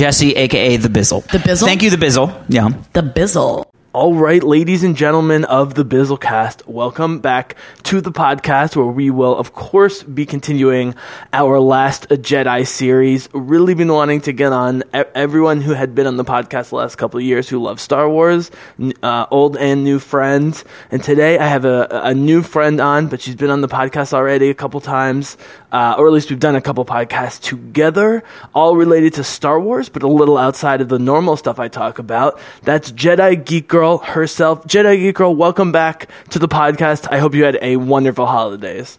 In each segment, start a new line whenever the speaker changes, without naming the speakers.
Jesse, aka the Bizzle.
The Bizzle?
Thank you, the Bizzle. Yeah.
The Bizzle.
All right, ladies and gentlemen of the Bizzlecast, welcome back to the podcast where we will, of course, be continuing our last Jedi series. Really been wanting to get on everyone who had been on the podcast the last couple of years who love Star Wars, uh, old and new friends. And today I have a, a new friend on, but she's been on the podcast already a couple times, uh, or at least we've done a couple podcasts together, all related to Star Wars, but a little outside of the normal stuff I talk about. That's Jedi Geek Girl herself. Jedi Geek Girl, welcome back to the podcast. I hope you had a wonderful holidays.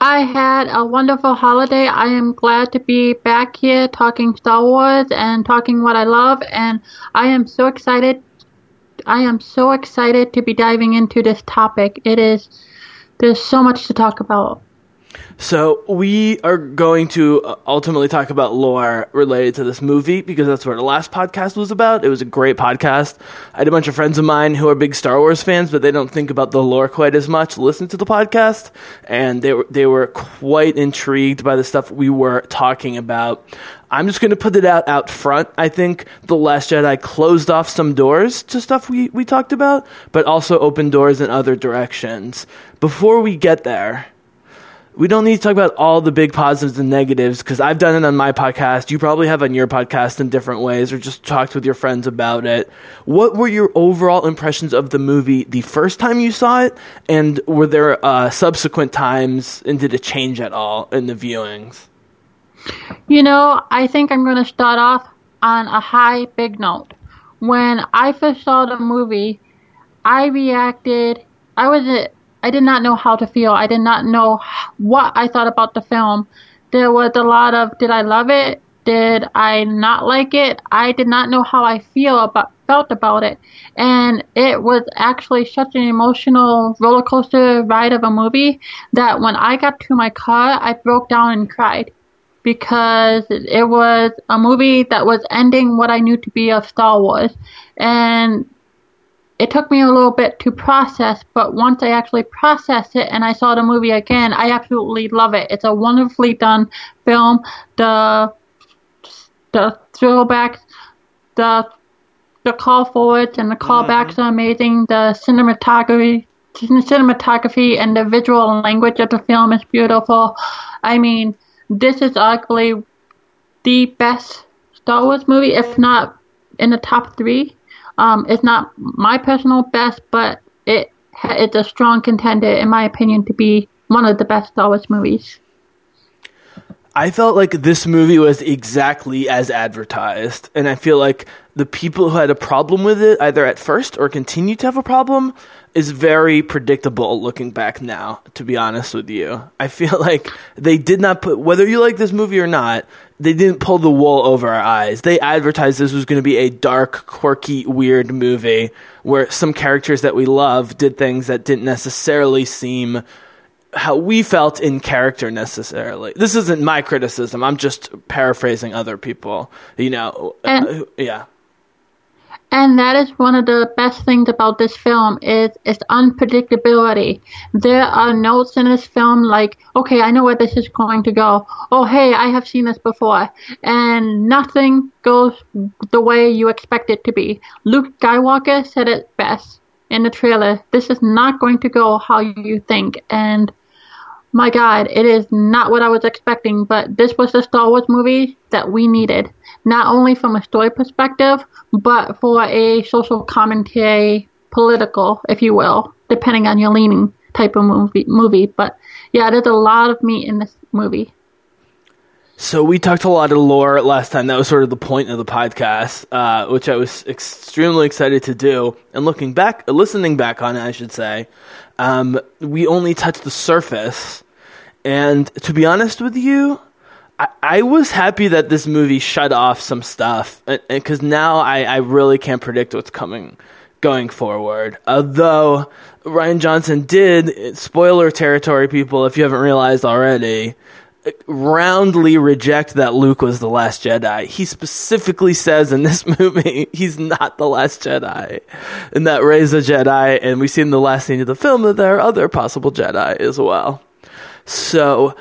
I had a wonderful holiday. I am glad to be back here talking Star Wars and talking what I love, and I am so excited. I am so excited to be diving into this topic. It is there's so much to talk about.
So we are going to uh, ultimately talk about lore related to this movie because that's what the last podcast was about. It was a great podcast. I had a bunch of friends of mine who are big Star Wars fans, but they don't think about the lore quite as much. Listen to the podcast, and they were they were quite intrigued by the stuff we were talking about. I'm just going to put it out out front. I think The Last Jedi closed off some doors to stuff we, we talked about, but also opened doors in other directions. Before we get there, we don't need to talk about all the big positives and negatives because I've done it on my podcast. You probably have on your podcast in different ways or just talked with your friends about it. What were your overall impressions of the movie the first time you saw it? And were there uh, subsequent times and did it change at all in the viewings?
You know, I think I'm going to start off on a high, big note. When I first saw the movie, I reacted. I was. I did not know how to feel. I did not know what I thought about the film. There was a lot of did I love it? Did I not like it? I did not know how I feel about felt about it. And it was actually such an emotional roller coaster ride of a movie that when I got to my car, I broke down and cried because it was a movie that was ending what I knew to be of Star Wars. And it took me a little bit to process, but once I actually processed it and I saw the movie again, I absolutely love it. It's a wonderfully done film. The the throwbacks, the the call forwards and the callbacks mm-hmm. are amazing. The cinematography cinematography and the visual language of the film is beautiful. I mean, this is arguably the best Star Wars movie, if mm-hmm. not in the top three. Um, it's not my personal best, but it it's a strong contender, in my opinion, to be one of the best Star Wars movies.
I felt like this movie was exactly as advertised, and I feel like the people who had a problem with it, either at first or continue to have a problem, is very predictable looking back now, to be honest with you. I feel like they did not put, whether you like this movie or not, they didn't pull the wool over our eyes. They advertised this was going to be a dark, quirky, weird movie where some characters that we love did things that didn't necessarily seem how we felt in character necessarily. This isn't my criticism. I'm just paraphrasing other people. You know,
And-
uh, yeah.
And that is one of the best things about this film is its unpredictability. There are notes in this film like, okay, I know where this is going to go. Oh, hey, I have seen this before. And nothing goes the way you expect it to be. Luke Skywalker said it best in the trailer. This is not going to go how you think. And my God, it is not what I was expecting, but this was the Star Wars movie that we needed. Not only from a story perspective, but for a social commentary, political, if you will, depending on your leaning type of movie. movie. But yeah, there's a lot of meat in this movie.
So we talked a lot of lore last time. That was sort of the point of the podcast, uh, which I was extremely excited to do. And looking back, listening back on it, I should say, um, we only touched the surface. And to be honest with you, I, I was happy that this movie shut off some stuff because now I, I really can't predict what's coming going forward. Although Rian Johnson did, spoiler territory, people, if you haven't realized already, roundly reject that Luke was the last Jedi. He specifically says in this movie he's not the last Jedi, and that Rey's a Jedi. And we see in the last scene of the film that there are other possible Jedi as well. So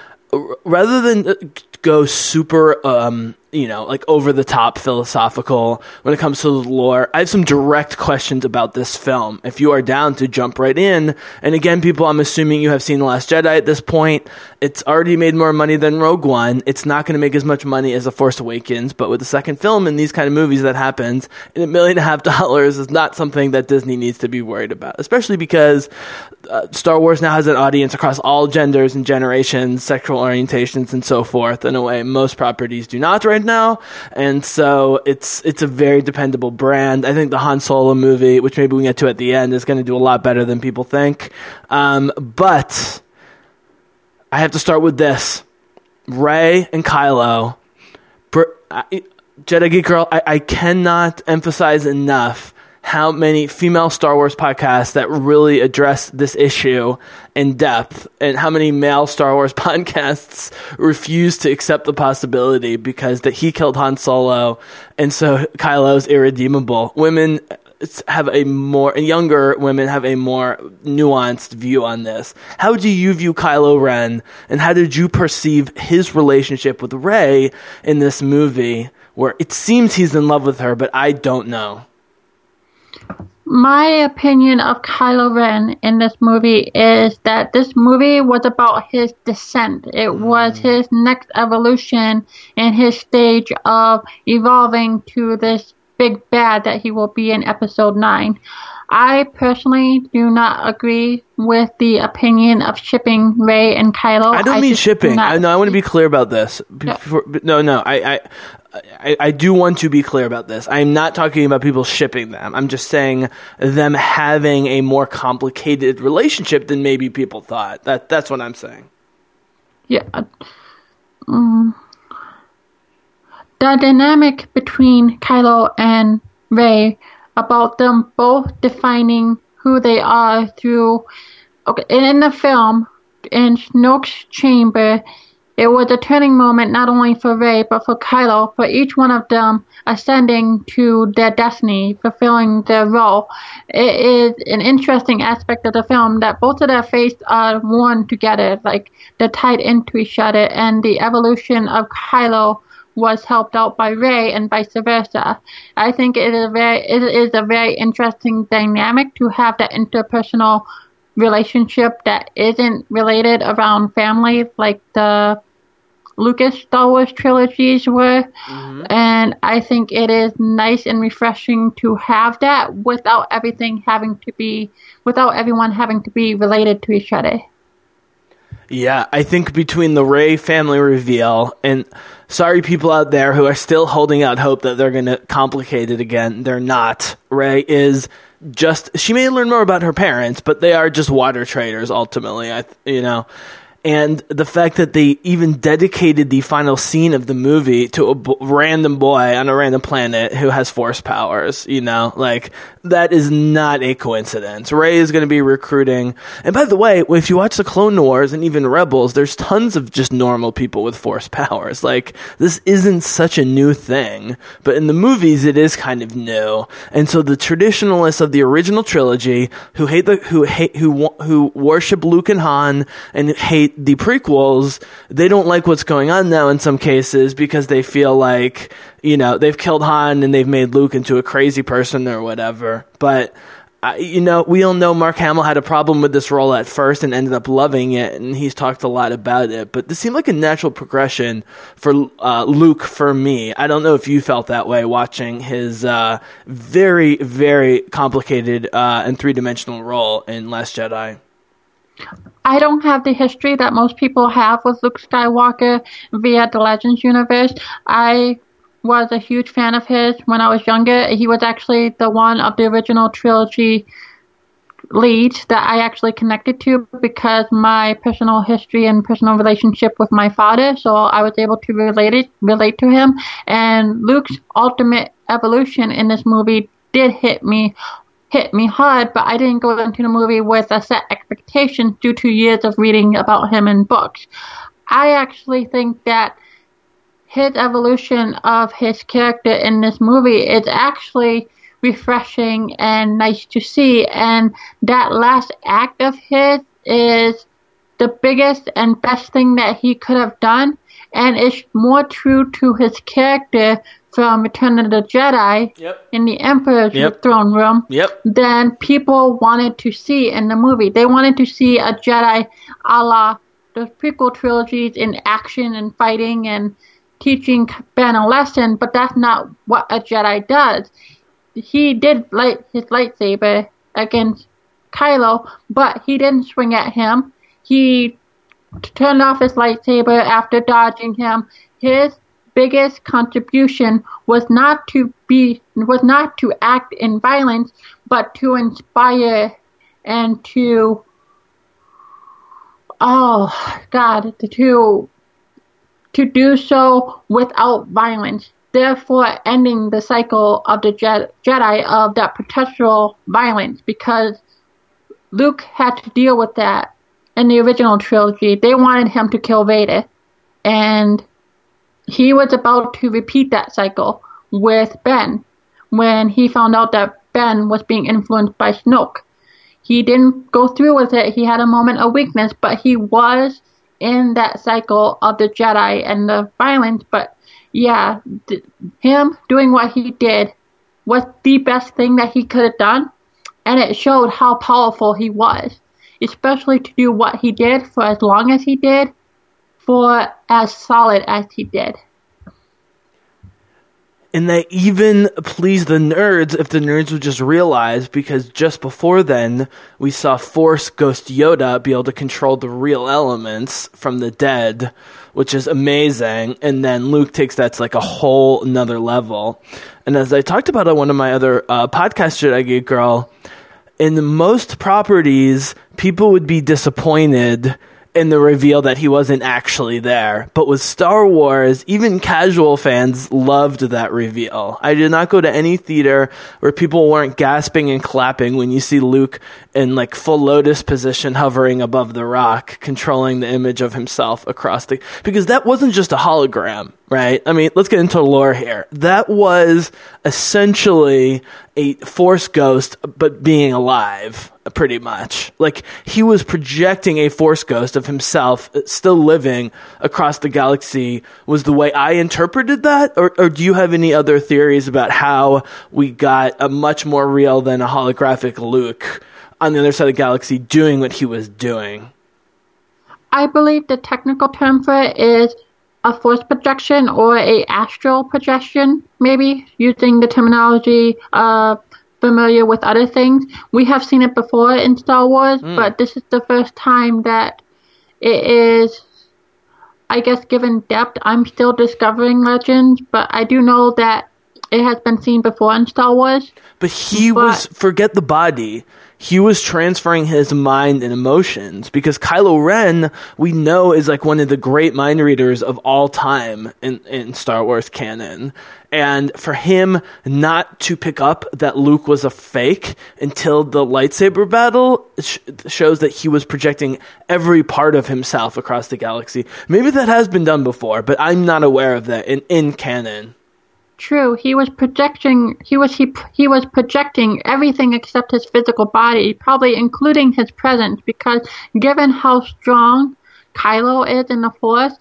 rather than uh, go super um, you know, like over the top philosophical when it comes to the lore. I have some direct questions about this film. If you are down to jump right in, and again, people, I'm assuming you have seen The Last Jedi at this point. It's already made more money than Rogue One. It's not going to make as much money as The Force Awakens, but with the second film in these kind of movies that happens, and a million and a half dollars is not something that Disney needs to be worried about, especially because uh, Star Wars now has an audience across all genders and generations, sexual orientations, and so forth in a way most properties do not right now. And so it's it's a very dependable brand. I think the Han Solo movie, which maybe we get to at the end, is going to do a lot better than people think. Um, but I have to start with this: Rey and Kylo. Jedi Geek Girl, I, I cannot emphasize enough how many female Star Wars podcasts that really address this issue in depth, and how many male Star Wars podcasts refuse to accept the possibility because that he killed Han Solo, and so Kylo's irredeemable. Women have a more younger women have a more nuanced view on this. How do you view Kylo Ren, and how did you perceive his relationship with Rey in this movie? Where it seems he's in love with her, but I don't know
my opinion of Kylo Ren in this movie is that this movie was about his descent. It was mm. his next evolution and his stage of evolving to this big bad that he will be in episode 9. I personally do not agree with the opinion of shipping Rey and Kylo.
I don't I mean shipping. Do I, no, I want to be clear about this. Before, yeah. No, no, I, I, I, I do want to be clear about this. I'm not talking about people shipping them. I'm just saying them having a more complicated relationship than maybe people thought. That that's what I'm saying.
Yeah. Um, the dynamic between Kylo and Rey about them both defining who they are through. Okay, in the film, in Snoke's chamber, it was a turning moment not only for Rey but for Kylo, for each one of them ascending to their destiny, fulfilling their role. It is an interesting aspect of the film that both of their fates are worn together, like they're tied into each other, and the evolution of Kylo was helped out by Rey and vice versa. I think it is a very it is a very interesting dynamic to have that interpersonal relationship that isn't related around family like the Lucas Star Wars trilogies were. Mm-hmm. And I think it is nice and refreshing to have that without everything having to be, without everyone having to be related to each other.
Yeah, I think between the Rey family reveal and sorry people out there who are still holding out hope that they're going to complicate it again, they're not. Rey is just she may learn more about her parents, but they are just water traders ultimately. I you know, and the fact that they even dedicated the final scene of the movie to a b- random boy on a random planet who has force powers, you know, like that is not a coincidence. Rey is going to be recruiting. And by the way, if you watch the Clone Wars and even Rebels, there's tons of just normal people with force powers. Like this isn't such a new thing, but in the movies it is kind of new. And so the traditionalists of the original trilogy who hate the who hate who who worship Luke and Han and hate the prequels, they don't like what's going on now in some cases because they feel like, you know, they've killed Han and they've made Luke into a crazy person or whatever. But, you know, we all know Mark Hamill had a problem with this role at first and ended up loving it, and he's talked a lot about it. But this seemed like a natural progression for uh, Luke for me. I don't know if you felt that way watching his uh, very, very complicated uh, and three dimensional role in Last Jedi.
I don't have the history that most people have with Luke Skywalker via the Legends universe. I was a huge fan of his when I was younger. He was actually the one of the original trilogy leads that I actually connected to because my personal history and personal relationship with my father, so I was able to relate it, relate to him. And Luke's ultimate evolution in this movie did hit me hit me hard, but I didn't go into the movie with a set expectation due to years of reading about him in books. I actually think that his evolution of his character in this movie is actually refreshing and nice to see. And that last act of his is the biggest and best thing that he could have done. and it's more true to his character from Return of the Jedi
Yep.
in the Emperor's
Yep.
throne room
Yep.
than people wanted to see in the movie. They wanted to see a Jedi a la the prequel trilogies in action and fighting and teaching Ben a lesson, but that's not what a Jedi does. He did light his lightsaber against Kylo, but he didn't swing at him. He turned off his lightsaber after dodging him. His biggest contribution was not to be was not to act in violence, but to inspire and to oh god to to do so without violence, therefore ending the cycle of the Jedi of that perpetual violence because Luke had to deal with that in the original trilogy. They wanted him to kill Vader, and he was about to repeat that cycle with Ben when he found out that Ben was being influenced by Snoke. He didn't go through with it. He had a moment of weakness, but he was in that cycle of the Jedi and the violence. But yeah, him doing what he did was the best thing that he could have done, and it showed how powerful he was, especially to do what he did for as long as he did, for as solid as he did.
And they even pleased the nerds if the nerds would just realize because just before then we saw Force Ghost Yoda be able to control the real elements from the dead, which is amazing. And then Luke takes that to like a whole another level. And as I talked about on one of my other uh, podcasts, Jedi Geek Girl, in most properties, people would be disappointed in the reveal that he wasn't actually there. But with Star Wars, even casual fans loved that reveal. I did not go to any theater where people weren't gasping and clapping when you see Luke in like full lotus position hovering above the rock, controlling the image of himself across the, because that wasn't just a hologram, right? I mean, let's get into lore here. That was essentially a force ghost, but being alive, pretty much. Like, he was projecting a force ghost of himself, uh, still living across the galaxy, was the way I interpreted that? Or, or do you have any other theories about how we got a much more real than a holographic Luke on the other side of the galaxy doing what he was doing?
I believe the technical term for it is a force projection or a astral projection, maybe using the terminology uh, familiar with other things. We have seen it before in Star Wars, but this is the first time that it is, I guess, given depth. I'm still discovering legends, but I do know that it has been seen before in Star Wars.
But he
But-
was forget the body. He was transferring his mind and emotions because Kylo Ren, we know, is like one of the great mind readers of all time in, in Star Wars canon. And for him not to pick up that Luke was a fake until the lightsaber battle sh- shows that he was projecting every part of himself across the galaxy. Maybe that has been done before, but I'm not aware of that in, in canon.
True, he was projecting. He was he he was projecting everything except his physical body, probably including his presence. Because given how strong Kylo is in the Force,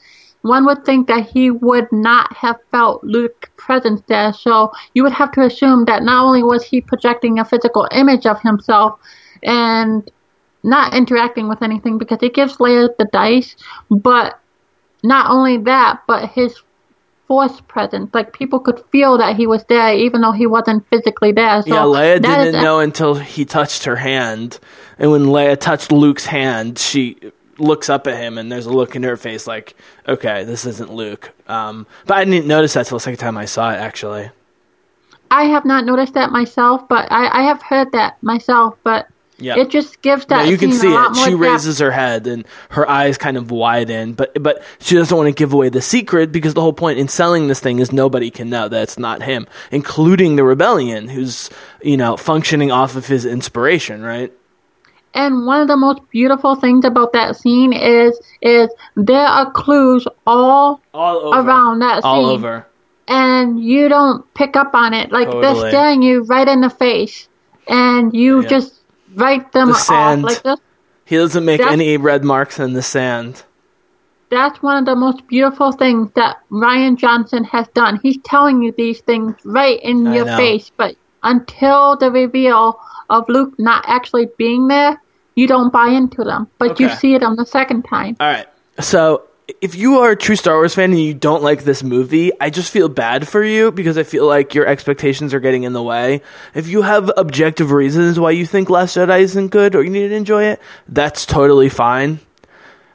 one would think that he would not have felt Luke's presence there. So you would have to assume that not only was he projecting a physical image of himself and not interacting with anything because he gives Leia the dice, but not only that, but his force presence. Like people could feel that he was there, even though he wasn't physically there. So
yeah, Leia didn't
is-
know until he touched her hand. And when Leia touched Luke's hand, she looks up at him and there's a look in her face like, okay, this isn't Luke. Um, but I didn't notice that till the second time I saw it, actually.
I have not noticed that myself, but I, I have heard that myself. But
Yeah.
it just gives that.
Yeah, you can see it. She
depth.
raises her head and her eyes kind of widen, but but she doesn't want to give away the secret because the whole point in selling this thing is nobody can know that it's not him, including the rebellion, who's you know functioning off of his inspiration, right?
And one of the most beautiful things about that scene is is there are clues all
All over,
around that scene,
all over.
and you don't pick up on it. Like
Totally.
they're staring you right in the face, and you
Yeah.
just write them
The
off
sand.
like this.
He doesn't make
That's-
any red marks in the sand.
that's one of the most beautiful things that Rian Johnson has done. He's telling you these things right in
I
your
know.
face, but until the reveal of Luke not actually being there, you don't buy into them. But you see it on the second time.
All right. So if you are a true Star Wars fan and you don't like this movie, I just feel bad for you because I feel like your expectations are getting in the way. If you have objective reasons why you think Last Jedi isn't good or you need to enjoy it, that's totally fine.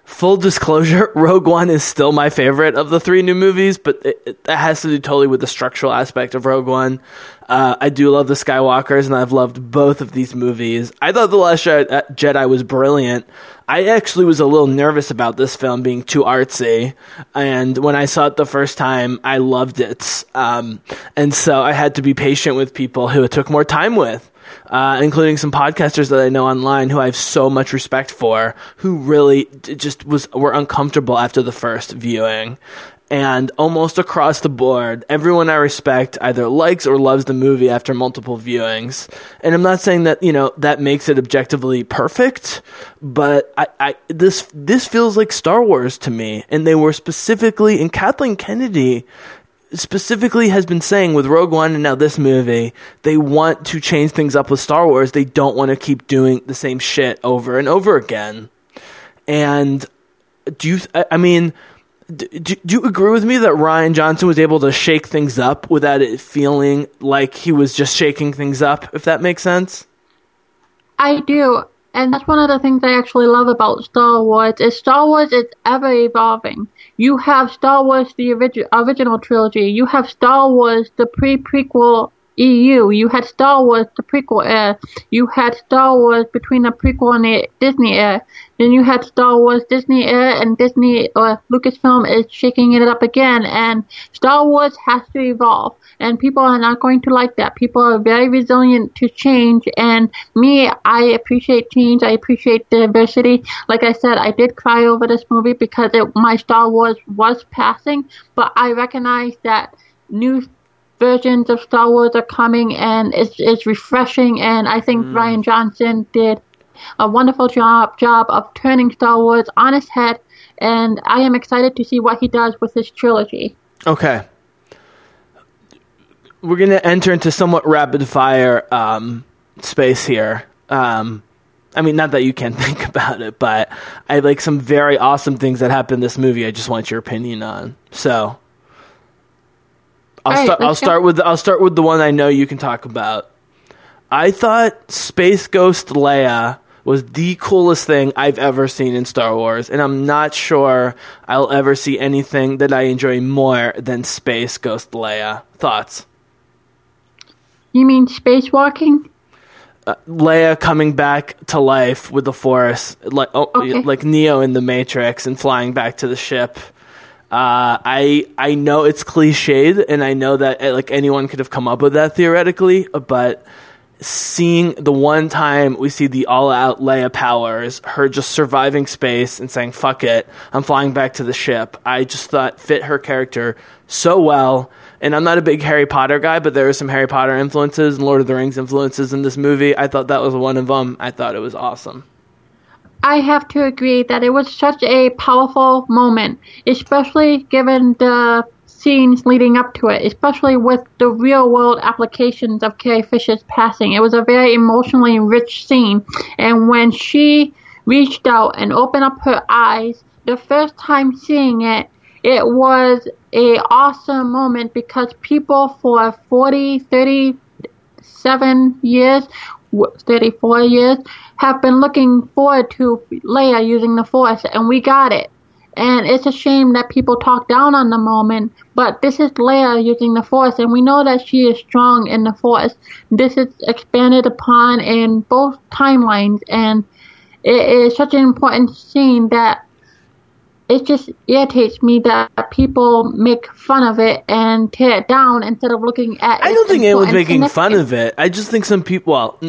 Full disclosure, Rogue One is still my favorite of the three new movies, but it, it, that has to do totally with the structural aspect of Rogue One. Uh, I do love the Skywalkers, and I've loved both of these movies. I thought The Last Je- uh, Jedi was brilliant. I actually was a little nervous about this film being too artsy, and when I saw it the first time, I loved it. Um, and so I had to be patient with people who it took more time with uh, including some podcasters that I know online who I have so much respect for, who really just was were uncomfortable after the first viewing. And almost across the board, everyone I respect either likes or loves the movie after multiple viewings. And I'm not saying that you know that makes it objectively perfect, but I, I this this feels like Star Wars to me. And they were specifically, and Kathleen Kennedy specifically has been saying with Rogue One and now this movie, they want to change things up with Star Wars. They don't want to keep doing the same shit over and over again. And do you, I mean, do, do you agree with me that Rian Johnson was able to shake things up without it feeling like he was just shaking things up, if that makes sense?
I do, and that's one of the things I actually love about Star Wars. Is Star Wars is ever evolving. You have Star Wars the origi- original trilogy. You have Star Wars the pre prequel EU. You had Star Wars the prequel era. You had Star Wars between the prequel and the Disney era. Then you had Star Wars Disney era, and Disney or Lucasfilm is shaking it up again. And Star Wars has to evolve, and people are not going to like that. People are very resilient to change, and me, I appreciate change. I appreciate diversity. Like I said, I did cry over this movie because it, my Star Wars was passing, but I recognize that new versions of Star Wars are coming, and it's it's refreshing. And I think Rian Johnson did a wonderful job job of turning Star Wars on its head, and I am excited to see what he does with his trilogy.
Okay. We're going to enter into somewhat rapid fire um, space here. Um, I mean, not that you can't think about it, but I like some very awesome things that happened in this movie. I just want your opinion on. So, I'll
right,
start. I'll start with. I'll start with the one I know you can talk about. I thought Space Ghost Leia was the coolest thing I've ever seen in Star Wars, and I'm not sure I'll ever see anything that I enjoy more than Space Ghost Leia. Thoughts?
You mean spacewalking?
Uh, Leia coming back to life with the Force, like oh,
Okay.
like Neo in the Matrix, and flying back to the ship. Uh, I I know it's cliched, and I know that uh, like anyone could have come up with that theoretically, but seeing the one time we see the all-out Leia powers, her just surviving space and saying "fuck it," I'm flying back to the ship. I just thought fit her character so well. And I'm not a big Harry Potter guy, but there are some Harry Potter influences and Lord of the Rings influences in this movie. I thought that was one of them. I thought it was awesome.
I have to agree that it was such a powerful moment, especially given the scenes leading up to it, especially with the real world applications of Carrie Fisher's passing. It was a very emotionally rich scene, and when she reached out and opened up her eyes, the first time seeing it, it was a awesome moment because people for 40, 37 years, 34 years, have been looking forward to Leia using the Force, and we got it. And it's a shame that people talk down on the moment, but this is Leia using the Force, and we know that she is strong in the Force. This is expanded upon in both timelines, and it is such an important scene that it just irritates me that people make fun of it and tear it down instead of looking at.
I don't think anyone's making fun of it. I just think some people, well,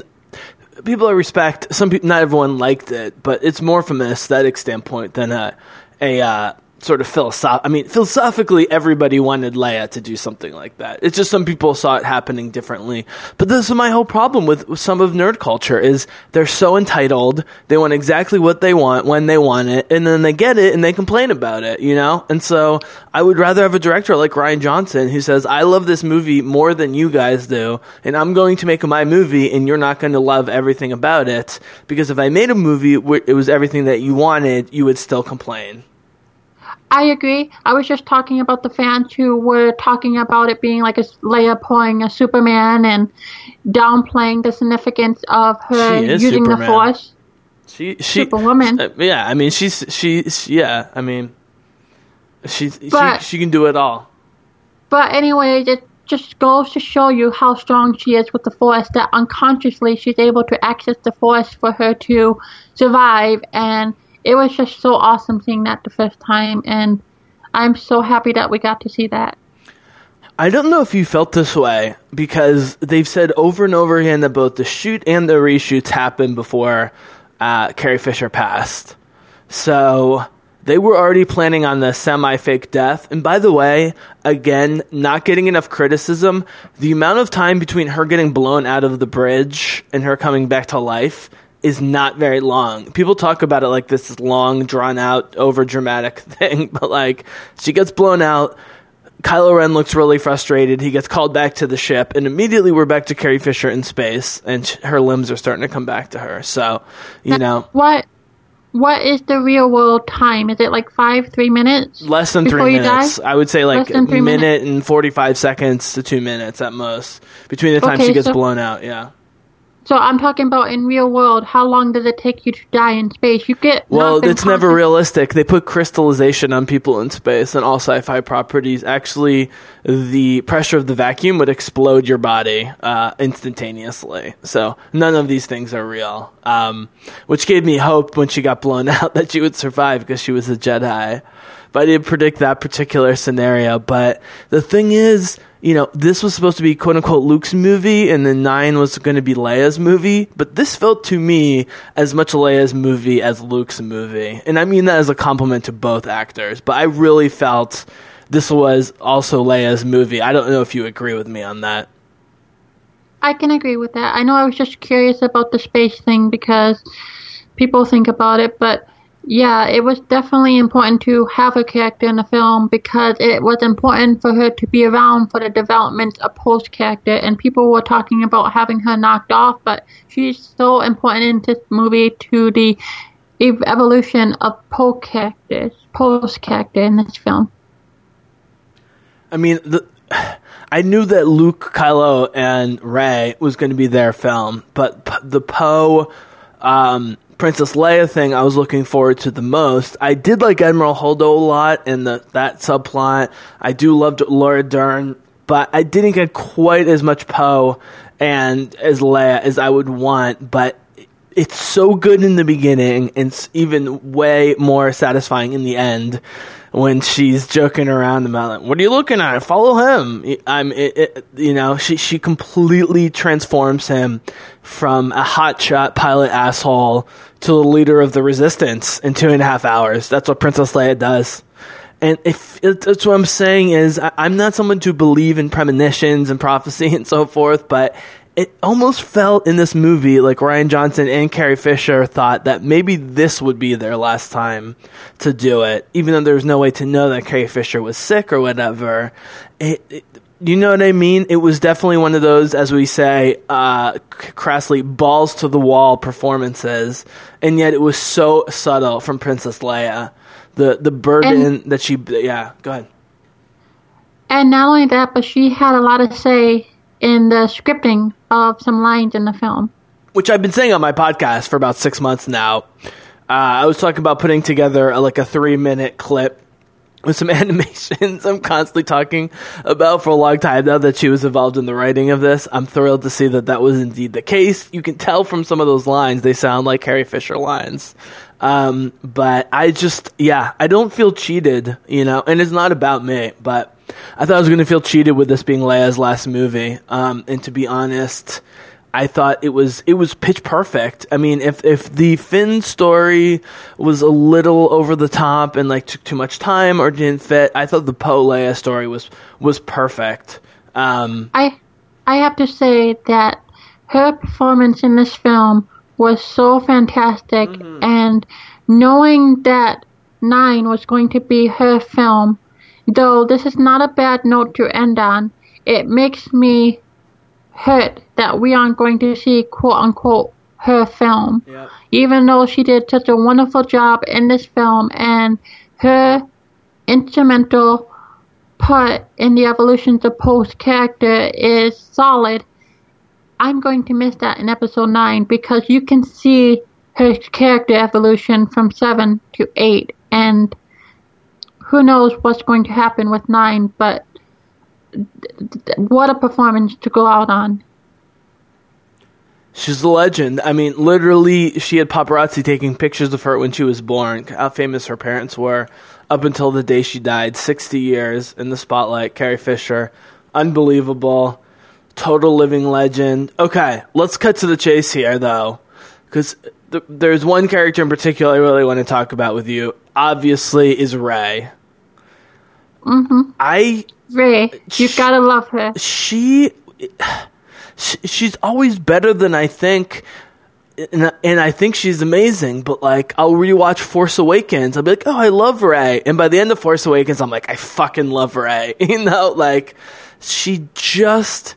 people I respect, some people, not everyone liked it, but it's more from an aesthetic standpoint than a, a uh, sort of philosoph. I mean, philosophically, everybody wanted Leia to do something like that. It's just some people saw it happening differently. But this is my whole problem with, with some of nerd culture is they're so entitled. They want exactly what they want when they want it, and then they get it and they complain about it. You know. And so I would rather have a director like Rian Johnson who says, "I love this movie more than you guys do, and I'm going to make my movie, and you're not going to love everything about it because if I made a movie where it was everything that you wanted, you would still complain."
I agree. I was just talking about the fans who were talking about it being like a Leia pulling a Superman and downplaying the significance of her using the Force.
She, she,
Superwoman.
uh, yeah, I mean, she's she, she- yeah, I mean, she,
But-
she, she can do it all.
But anyways, it just goes to show you how strong she is with the Force. That unconsciously she's able to access the Force for her to survive, and it was just so awesome seeing that the first time. And I'm so happy that we got to see that.
I don't know if you felt this way because they've said over and over again that both the shoot and the reshoots happened before uh, Carrie Fisher passed. So they were already planning on the semi fake death. And by the way, again, not getting enough criticism. The amount of time between her getting blown out of the bridge and her coming back to life is not very long. People talk about it like this long, drawn out, over dramatic thing, but like she gets blown out. Kylo Ren looks really frustrated. He gets called back to the ship, and immediately we're back to Carrie Fisher in space, and sh- her limbs are starting to come back to her. So, you know,
What what is the real world time? Is it like five, three minutes?
less than three minutes. I would say like a minute and 45 seconds to two minutes at most between the time
Okay,
she gets
so-
blown out. Yeah.
So I'm talking about in real world. How long does it take you to die in space? You get
Well, it's never realistic. They put crystallization on people in space and all sci-fi properties. Actually, the pressure of the vacuum would explode your body uh, instantaneously. So none of these things are real. Um, which gave me hope when she got blown out that she would survive because she was a Jedi. But I didn't predict that particular scenario. But the thing is, you know, this was supposed to be quote unquote Luke's movie, and then nine was going to be Leia's movie. But this felt to me as much Leia's movie as Luke's movie. And I mean that as a compliment to both actors. But I really felt this was also Leia's movie. I don't know if you agree with me on that.
I can agree with that. I know I was just curious about the space thing because people think about it, but yeah, it was definitely important to have a character in the film because it was important for her to be around for the development of Poe's character. And people were talking about having her knocked off, but she's so important in this movie to the evolution of Poe characters, Poe's character in this film.
I mean, the, I knew that Luke, Kylo, and Rey was going to be their film, but the Poe, um, Princess Leia thing, I was looking forward to the most. I did like Admiral Holdo a lot and the that subplot. I do love Laura Dern, but I didn't get quite as much Poe and as Leia as I would want. But it's so good in the beginning and it's even way more satisfying in the end when she's joking around about like, what are you looking at? Follow him. I'm it, it, you know she she completely transforms him from a hotshot pilot asshole to the leader of the resistance in two and a half hours. That's what princess leia does. And if that's what I'm saying is, I, I'm not someone to believe in premonitions and prophecy and so forth, but it almost felt in this movie like Rian Johnson and Carrie Fisher thought that maybe this would be their last time to do it, even though there was no way to know that Carrie Fisher was sick or whatever. It, it, you know what I mean? It was definitely one of those, as we say, uh, crassly balls to the wall performances, and yet it was so subtle from Princess Leia. The the burden that she, yeah, go ahead.
And not only that, but she had a lot of say in the scripting of some lines in the film.
which I've been saying on my podcast for about six months now. Uh, I was talking about putting together a, like a three minute clip with some animations I'm constantly talking about for a long time now that she was involved in the writing of this. I'm thrilled to see that that was indeed the case. You can tell from some of those lines, they sound like Carrie Fisher lines. Um, but I just, yeah, I don't feel cheated, you know, and it's not about me, but I thought I was going to feel cheated with this being Leia's last movie. Um, and to be honest, I thought it was it was pitch perfect. I mean, if if the Finn story was a little over the top and like took too much time or didn't fit, I thought the Poe Leia story was was perfect. Um,
I I have to say that her performance in this film was so fantastic, and knowing that Nine was going to be her film, though this is not a bad note to end on, it makes me hurt that we aren't going to see quote unquote her film.
Yeah.
Even though she did such a wonderful job in this film and her instrumental part in the evolution of Poe's character is solid, I'm going to miss that in episode 9 because you can see her character evolution from 7 to 8 and who knows what's going to happen with 9 but what a performance to go out on.
She's a legend. I mean, literally, she had paparazzi taking pictures of her when she was born. How famous her parents were up until the day she died. 60 years in the spotlight. Carrie Fisher. Unbelievable. Total living legend. Okay, let's cut to the chase here, though. Because th- there's one character in particular I really want to talk about with you. Obviously, is Rey.
Mm-hmm.
I
Rey, you gotta love her.
she, she she's always better than I think. And, and I think she's amazing, but like I'll rewatch Force Awakens, I'll be like, oh, I love Rey, and by the end of Force Awakens, I'm like, I fucking love Rey, you know, like she just,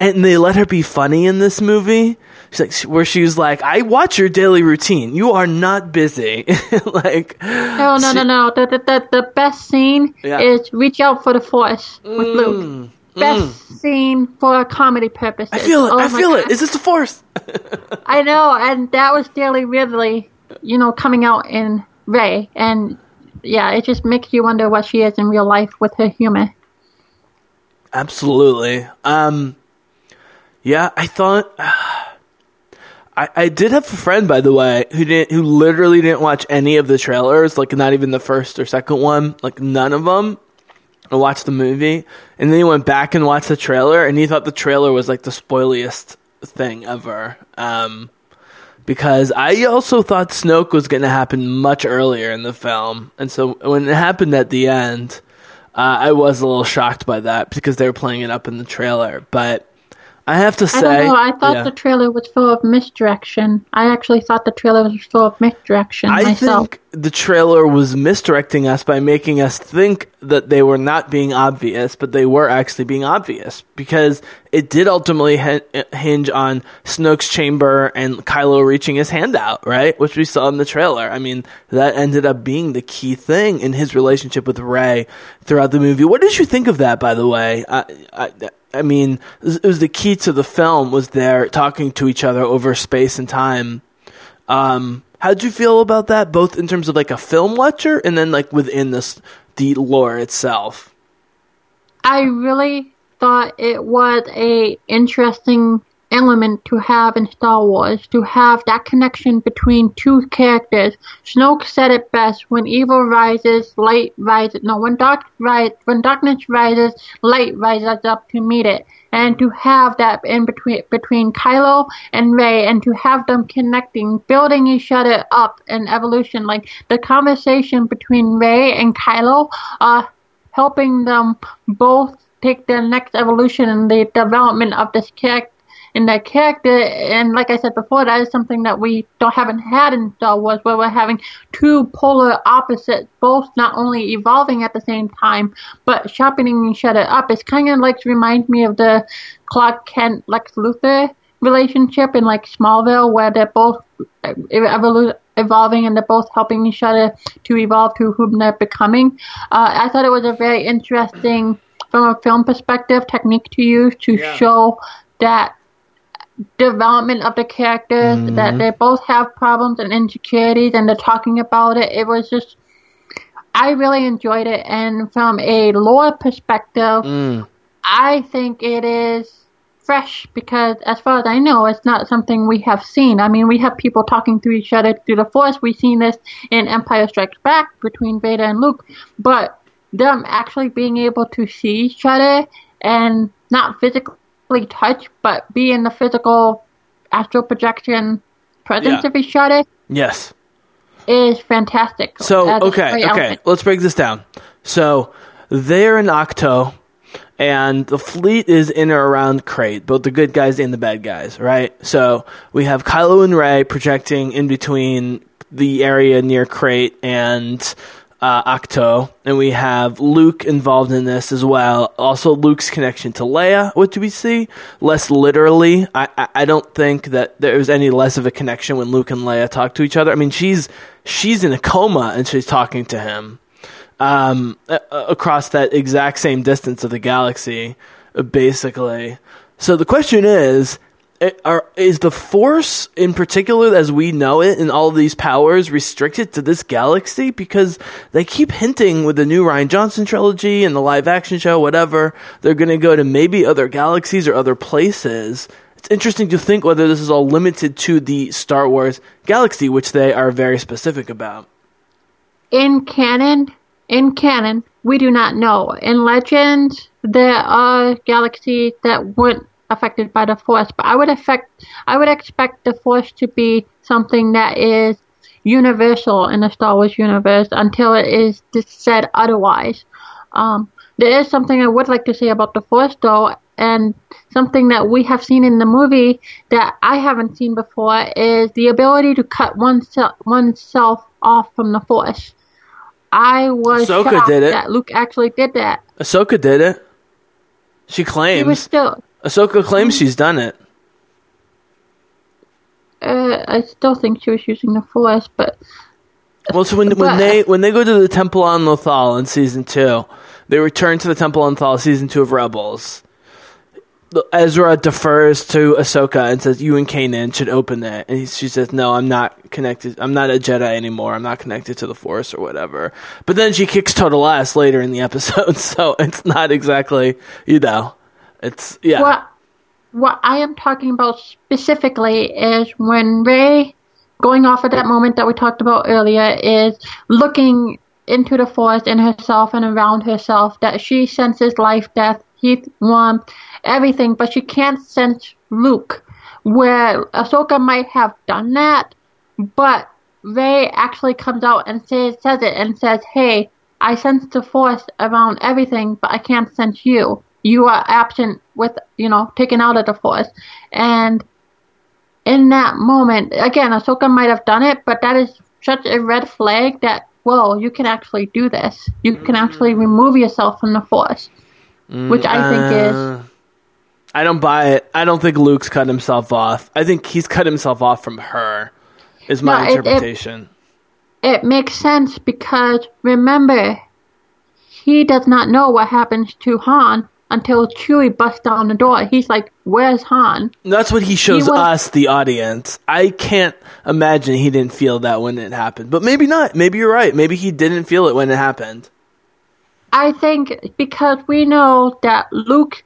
and they let her be funny in this movie. She's like, where she's like, I watch your daily routine. You are not busy, like.
No, no, no, no. The, the, the, the best scene
Yeah.
is Reach Out for the Force with Luke. Best scene for comedy purposes.
I feel it.
Oh
I feel
God.
it. Is this the Force?
I know, and that was Daisy Ridley, you know, coming out in Rey. And yeah, it just makes you wonder what she is in real life with her humor.
Absolutely. Um, yeah, I thought. I, I did have a friend, by the way, who didn't, who literally didn't watch any of the trailers, like not even the first or second one, like none of them, watched the movie, and then he went back and watched the trailer, and he thought the trailer was like the spoiliest thing ever. Um, because I also thought Snoke was going to happen much earlier in the film, and so when it happened at the end, uh, I was a little shocked by that because they were playing it up in the trailer. But I have to say,
I don't know. I thought
yeah.
the trailer was full of misdirection. I actually thought the trailer was full of misdirection
I
myself.
think the trailer was misdirecting us by making us think that they were not being obvious, but they were actually being obvious because it did ultimately hin- hinge on Snoke's chamber and Kylo reaching his hand out, right? Which we saw in the trailer. I mean, that ended up being the key thing in his relationship with Rey throughout the movie. What did you think of that, by the way? I, I, I mean, it was the key to the film was there talking to each other over space and time. Um, how did you feel about that, both in terms of like a film watcher and then like within this the lore itself?
I really thought it was a interesting element to have in Star Wars to have that connection between two characters. Snoke said it best: "When evil rises, light rises. No, when dark rise, when darkness rises, light rises up to meet it." And to have that in between between Kylo and Rey, and to have them connecting, building each other up in evolution, like the conversation between Rey and Kylo, uh, helping them both take their next evolution in the development of this character in their character and like I said before that is something that we don't haven't had in Star Wars where we're having two polar opposites both not only evolving at the same time but sharpening each other up it's kind of like reminds me of the Clark Kent Lex Luthor relationship in like Smallville where they're both uh, evolu- evolving and they're both helping each other to evolve to whom they're becoming. Uh, I thought it was a very interesting, from a film perspective, technique to use to
Yeah.
show that development of the characters, that they both have problems and insecurities and they're talking about it. It was just, I really enjoyed it. And from a lore perspective,
Mm.
I think it is fresh because, as far as I know, it's not something we have seen. I mean, we have people talking to each other through the Force. We've seen this in Empire Strikes Back between Vader and Luke, but them actually being able to see each other and not physically touch, but be in the physical astral projection presence
Yeah.
of each other
Yes.
is fantastic.
So okay, okay,
element.
let's break this down. So they're in Ahch-To, and the fleet is in or around Crait, both the good guys and the bad guys, right? So we have Kylo and Rey projecting in between the area near Crait and uh, Ahch-To, and we have Luke involved in this as well. Also, Luke's connection to Leia. What do we see? Less literally, I, I I don't think that there was any less of a connection when Luke and Leia talk to each other. I mean, she's she's in a coma and she's talking to him um, a- across that exact same distance of the galaxy, basically. So the question is, are, is the Force in particular, as we know it, and all these powers restricted to this galaxy? Because they keep hinting with the new Rian Johnson trilogy and the live action show, whatever, they're going to go to maybe other galaxies or other places. It's interesting to think whether this is all limited to the Star Wars galaxy, which they are very specific about.
in canon, in canon, we do not know. In Legends, there are galaxies that weren't affected by the Force, but I would affect, I would expect the Force to be something that is universal in the Star Wars universe until it is said otherwise. Um, there is something I would like to say about the Force, though, and something that we have seen in the movie that I haven't seen before is the ability to cut oneself oneself off from the Force. I was
Ahsoka
shocked
did it.
that Luke actually did that.
Ahsoka did it. She
He was
claims.
still.
Ahsoka claims she's done it.
Uh, I still think she was using the Force, but
Well, so when when they when they go to the Temple on Lothal in season two, they return to the Temple on Lothal season two of Rebels. Ezra defers to Ahsoka and says, "You and Kanan should open it." And he, she says, "No, I'm not connected. I'm not a Jedi anymore. I'm not connected to the Force or whatever." But then she kicks total ass later in the episode, so it's not exactly you know, it's yeah.
What what I am talking about specifically is when Rey, going off at that moment that we talked about earlier, is looking into the forest in herself and around herself that she senses life, death, heat, warmth, everything, but she can't sense Luke. Where Ahsoka might have done that, but Rey actually comes out and says says it and says, "Hey, I sense the force around everything, but I can't sense you. You are absent with, you know, taken out of the force." And in that moment, again, Ahsoka might have done it, but that is such a red flag that, well, you can actually do this. You can actually remove yourself from the force, which I think is
Uh, I don't buy it. I don't think Luke's cut himself off. I think he's cut himself off from her. Is my
No, it- it-
interpretation.
it makes sense because remember, he does not know what happens to Han until Chewie busts down the door. He's like, "Where's Han?"
That's what he shows
was-
us, the audience. I can't imagine he didn't feel that when it happened. But maybe not. Maybe you're right. Maybe he didn't feel it when it happened.
I think because we know that Luke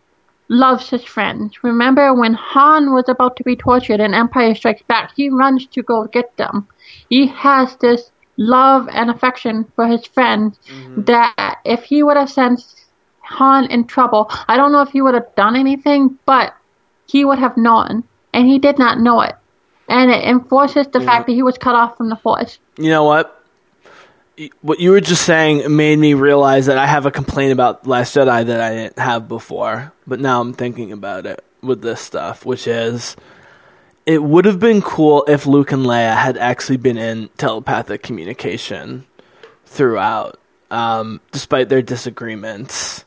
loves his friends. Remember when Han was about to be tortured in Empire Strikes Back, he runs to go get them. He has this love and affection for his friends mm-hmm. that if he would have sensed Han in trouble, I don't know if he would have done anything, but he would have known. And he did not know it. And it enforces the fact that he was cut off from the Force.
You know what? What you were just saying made me realize that I have a complaint about Last Jedi that I didn't have before. But now I'm thinking about it with this stuff, which is it would have been cool if Luke and Leia had actually been in telepathic communication throughout, um, despite their disagreements,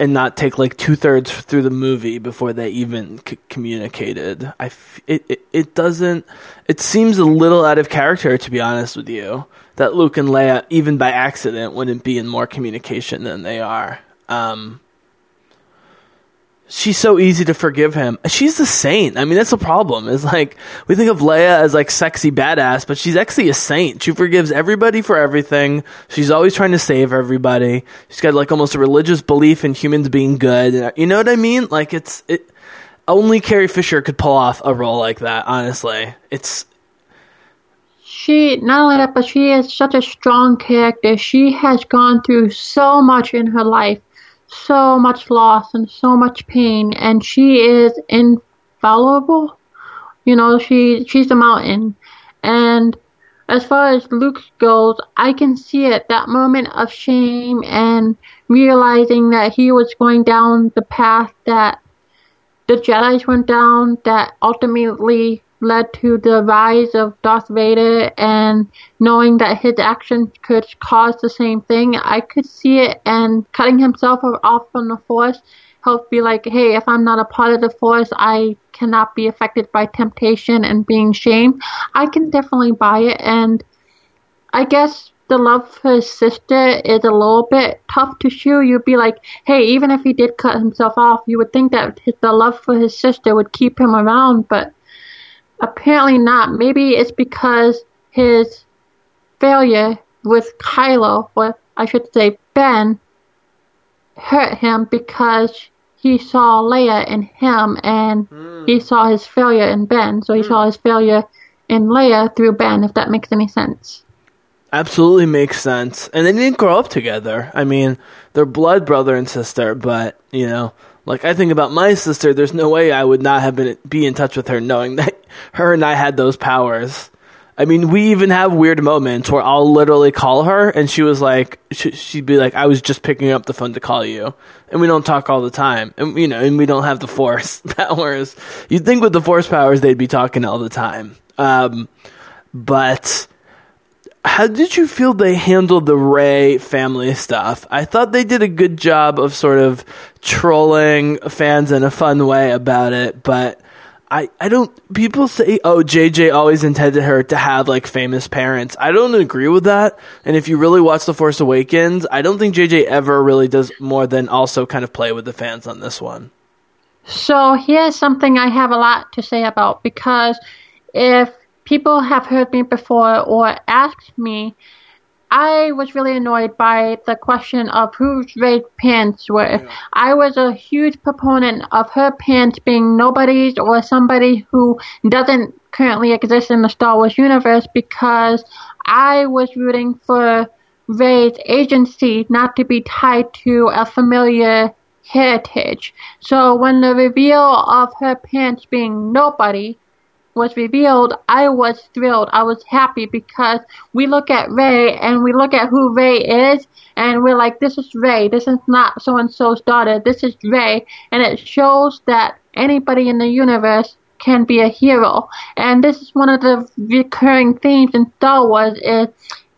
and not take like two thirds through the movie before they even c- communicated. I f- it, it it doesn't. It seems a little out of character, to be honest with you, that Luke and Leia, even by accident, wouldn't be in more communication than they are. Um, she's so easy to forgive him. She's the saint. I mean, that's the problem. Is like we think of Leia as like sexy badass, but she's actually a saint. She forgives everybody for everything. She's always trying to save everybody. She's got like almost a religious belief in humans being good. You know what I mean? Like it's it. Only Carrie Fisher could pull off a role like that. Honestly, it's
she not only that, but she is such a strong character. She has gone through so much in her life, so much loss and so much pain, and she is infallible. You know, she she's a mountain, and as far as Luke goes, I can see it that moment of shame and realizing that he was going down the path that the Jedi's went down, that ultimately led to the rise of Darth Vader, and knowing that his actions could cause the same thing, I could see it, and cutting himself off from the Force helped be like, hey, if I'm not a part of the Force, I cannot be affected by temptation and being shamed. I can definitely buy it, and I guess the love for his sister is a little bit tough to show. You'd be like, hey, even if he did cut himself off, you would think that the love for his sister would keep him around, but apparently not. Maybe it's because his failure with Kylo, or I should say Ben, hurt him because he saw Leia in him and mm. he saw his failure in Ben. So he mm. saw his failure in Leia through Ben, if that makes any sense.
Absolutely makes sense. And they didn't grow up together. I mean, they're blood brother and sister, but, you know, like I think about my sister, there's no way I would not have been be in touch with her knowing that her and I had those powers. I mean, we even have weird moments where I'll literally call her and she was like, she'd be like, I was just picking up the phone to call you. And we don't talk all the time. And, you know, and we don't have the force powers. You'd think with the force powers, they'd be talking all the time. Um, but how did you feel they handled the Rey family stuff? I thought they did a good job of sort of trolling fans in a fun way about it, but I, I don't people say oh JJ always intended her to have like famous parents. I don't agree with that. And if you really watch The Force Awakens, I don't think JJ ever really does more than also kind of play with the fans on this one.
So here's something I have a lot to say about because if people have heard me before or asked me, I was really annoyed by the question of whose Rey's pants were. Yeah. I was a huge proponent of her pants being nobody's or somebody who doesn't currently exist in the Star Wars universe because I was rooting for Rey's agency not to be tied to a familiar heritage. So when the reveal of her pants being nobody was revealed, I was thrilled. I was happy because we look at Rey and we look at who Rey is and we're like, this is Rey. This is not so and so's daughter. This is Rey. And it shows that anybody in the universe can be a hero. And this is one of the recurring themes in Star Wars is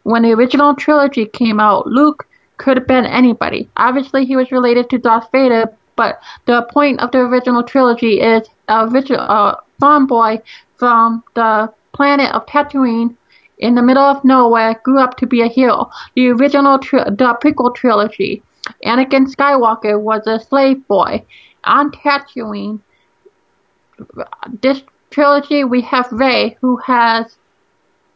when the original trilogy came out, Luke could have been anybody. Obviously, he was related to Darth Vader, but the point of the original trilogy is a original, uh, farm boy from the planet of Tatooine in the middle of nowhere grew up to be a hero. The original, tri- the prequel trilogy, Anakin Skywalker was a slave boy on Tatooine. This trilogy, we have Rey, who has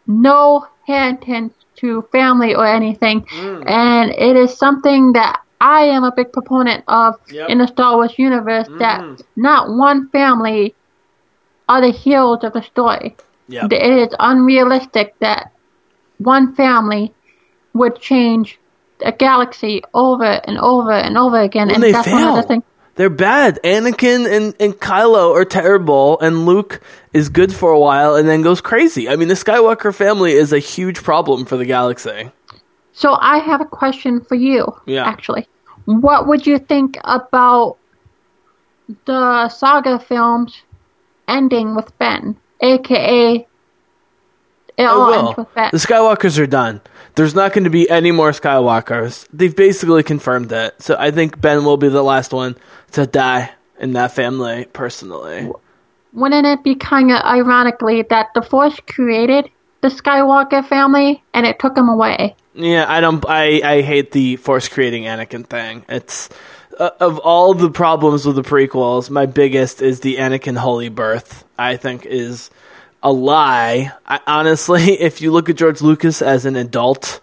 no inheritance to family or anything, mm. and it is something that I am a big proponent of yep. in the Star Wars universe. Mm. That not one family are the heroes of the story. Yep. It is unrealistic that one family would change a galaxy over and over and over again.
When
and
they that's fail. one of the. They're bad. Anakin and, and Kylo are terrible, and Luke is good for a while and then goes crazy. I mean, the Skywalker family is a huge problem for the galaxy.
So I have a question for you.
Yeah.
Actually, what would you think about the saga films ending with Ben, aka it oh, all ends with Ben.
The Skywalkers are done. There's not going to be any more Skywalkers. They've basically confirmed it. So I think Ben will be the last one to die in that family, personally.
Wouldn't it be kind of ironically that the Force created the Skywalker family and it took them away?
Yeah, I don't. I I hate the Force creating Anakin thing. It's uh, of all the problems with the prequels, my biggest is the Anakin holy birth. I think is a lie. I, honestly, if you look at George Lucas as an adult,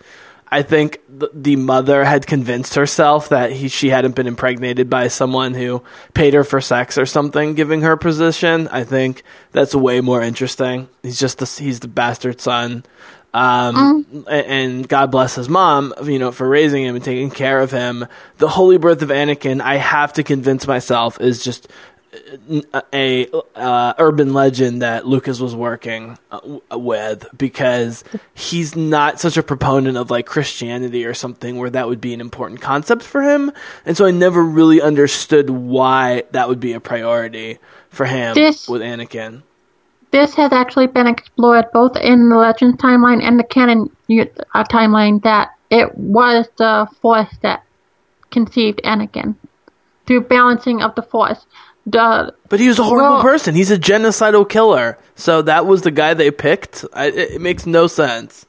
I think the, the mother had convinced herself that he, she hadn't been impregnated by someone who paid her for sex or something, giving her position. I think that's way more interesting. He's just the, he's the bastard son Um, a- and God bless his mom, you know, for raising him and taking care of him. The holy birth of Anakin, I have to convince myself, is just a uh, urban legend that Lucas was working uh, with because he's not such a proponent of like Christianity or something where that would be an important concept for him, and so I never really understood why that would be a priority for him
This-
with Anakin.
This has actually been explored both in the Legends timeline and the canon uh, timeline that it was the Force that conceived Anakin through balancing of the Force. The
But he was a horrible
Well-
person. He's a genocidal killer. So that was the guy they picked. I, it, it makes no sense.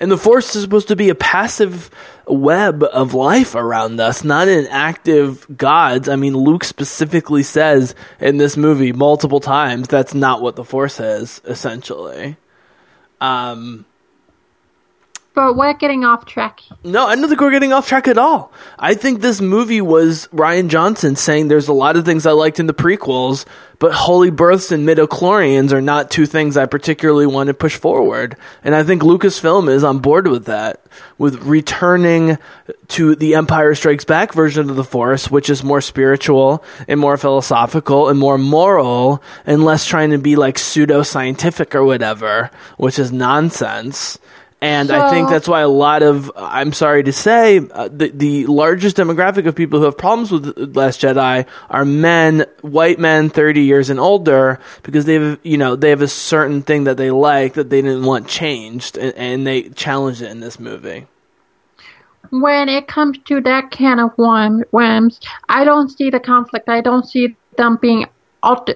And the Force is supposed to be a passive web of life around us, not an active gods. I mean, Luke specifically says in this movie multiple times that's not what the Force is, essentially. Um,
but we're getting off track.
no, I don't think we're getting off track at all. I think this movie was Rian Johnson saying there's a lot of things I liked in the prequels, but holy births and midichlorians are not two things I particularly want to push forward. And I think Lucasfilm is on board with that, with returning to the Empire Strikes Back version of the Force, which is more spiritual and more philosophical and more moral and less trying to be like pseudo scientific or whatever, which is nonsense. And I think that's why a lot of, I'm sorry to say, uh, the, the largest demographic of people who have problems with The Last Jedi are men, white men 30 years and older, because they have, you know, they have a certain thing that they like that they didn't want changed, and, and they challenged it in this movie.
When it comes to that can of worm, worms, I don't see the conflict. I don't see them being alt-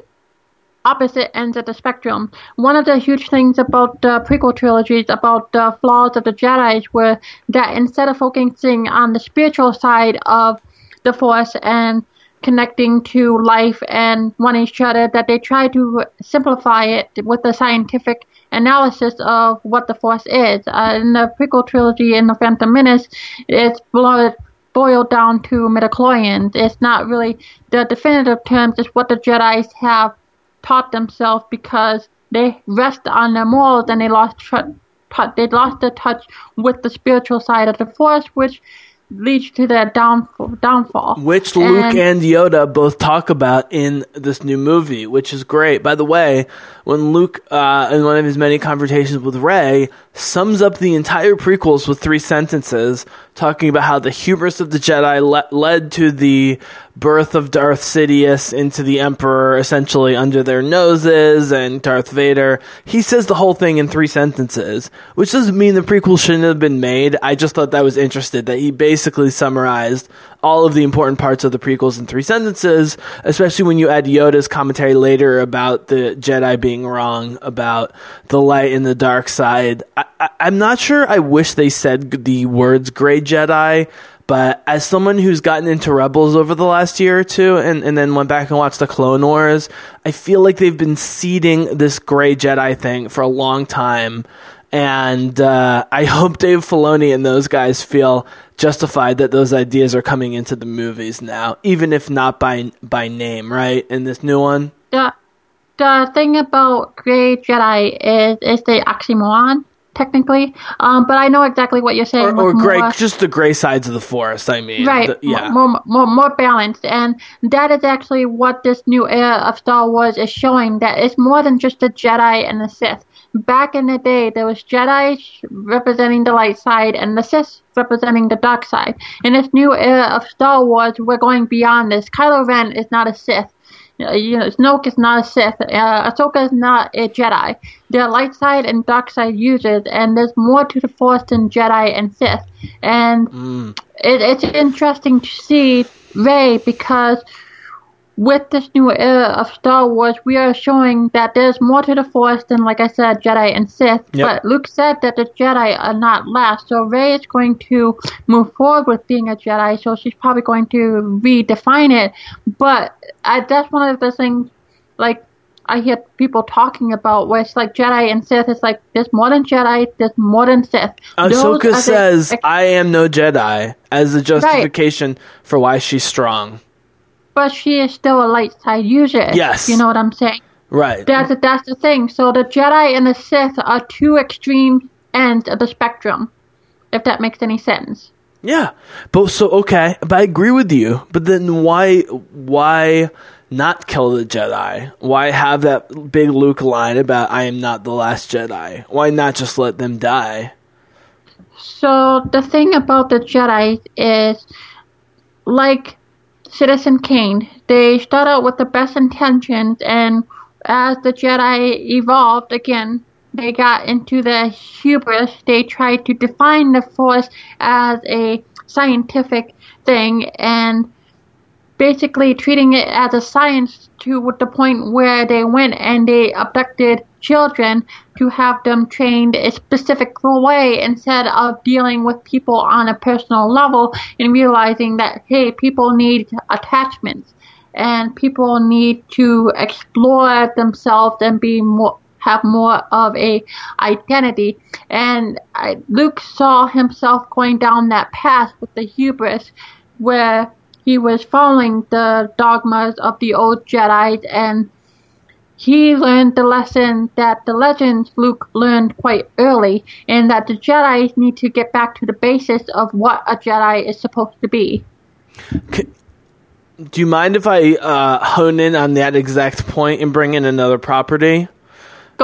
opposite ends of the spectrum. One of the huge things about the prequel trilogies, about the flaws of the Jedi's, were that instead of focusing on the spiritual side of the Force and connecting to life and one each other, that they tried to simplify it with the scientific analysis of what the Force is. Uh, in the prequel trilogy, in the Phantom Menace, it's boiled boiled down to midichlorians. It's not really the definitive terms. It's what the Jedi's have taught themselves because they rest on their morals and they lost tr- they lost the touch with the spiritual side of the Force, which leads to their downfall. downfall.
Which Luke
And-
and Yoda both talk about in this new movie, which is great. By the way, when Luke, uh, in one of his many conversations with Rey, sums up the entire prequels with three sentences, talking about how the hubris of the Jedi le- led to the birth of Darth Sidious into the Emperor, essentially under their noses, and Darth Vader. He says the whole thing in three sentences, which doesn't mean the prequel shouldn't have been made. I just thought that was interesting that he basically summarized all of the important parts of the prequels in three sentences, especially when you add Yoda's commentary later about the Jedi being wrong about the light and the dark side. I, I'm not sure I wish they said the words gray Jedi, but as someone who's gotten into Rebels over the last year or two and, and then went back and watched the Clone Wars, I feel like they've been seeding this gray Jedi thing for a long time. And uh, I hope Dave Filoni and those guys feel justified that those ideas are coming into the movies now, even if not by by name, right? In this new one,
the the thing about Grey Jedi is is the oxymoron technically, um, but I know exactly what you're saying.
or, or gray,
more-
just the gray sides of the forest. I mean,
right
The- yeah.
more, more more balanced and that is actually what this new era of star wars is showing that it's more than just the jedi and the sith back in the day there was jedi representing the light side and the sith representing the dark side in this new era of star wars we're going beyond this kylo ren is not a sith you know, Snoke is not a Sith. Uh, Ahsoka is not a Jedi. They're light side and dark side users, and there's more to the Force than Jedi and Sith. And it, it's interesting to see Rey because with this new era of Star Wars, we are showing that there's more to the Force than, like I said, Jedi and Sith.
Yep.
But Luke said that the Jedi are not last, so Rey is going to move forward with being a Jedi. So she's probably going to redefine it. But I, that's one of the things, like. I hear people talking about where it's like Jedi and Sith. It's like there's more than Jedi, there's more than Sith.
Ahsoka
the-
says, "I am no Jedi" as a justification for why she's strong.
but she is still a light side user.
Yes.
You know what I'm saying?
Right.
That's that's the thing. So the Jedi and the Sith are two extreme ends of the spectrum, if that makes any sense.
Yeah, but so okay, but I agree with you. But then why why not kill the Jedi? Why have that big Luke line about "I am not the last Jedi"? Why not just let them die?
So the thing about the Jedi is, like Citizen Kane, they start out with the best intentions, and as the Jedi evolved again, they got into the hubris. They tried to define the Force as a scientific thing and basically treating it as a science to the point where they went and they abducted children to have them trained a specific way instead of dealing with people on a personal level and realizing that hey people need attachments and people need to explore themselves and be more have more of a identity. And Luke saw himself going down that path with the hubris, where he was following the dogmas of the old Jedi, and he learned the lesson that the legends Luke learned quite early, and that the Jedi need to get back to the basis of what a Jedi is supposed to be.
Do you mind if I uh, hone in on that exact point and bring in another property?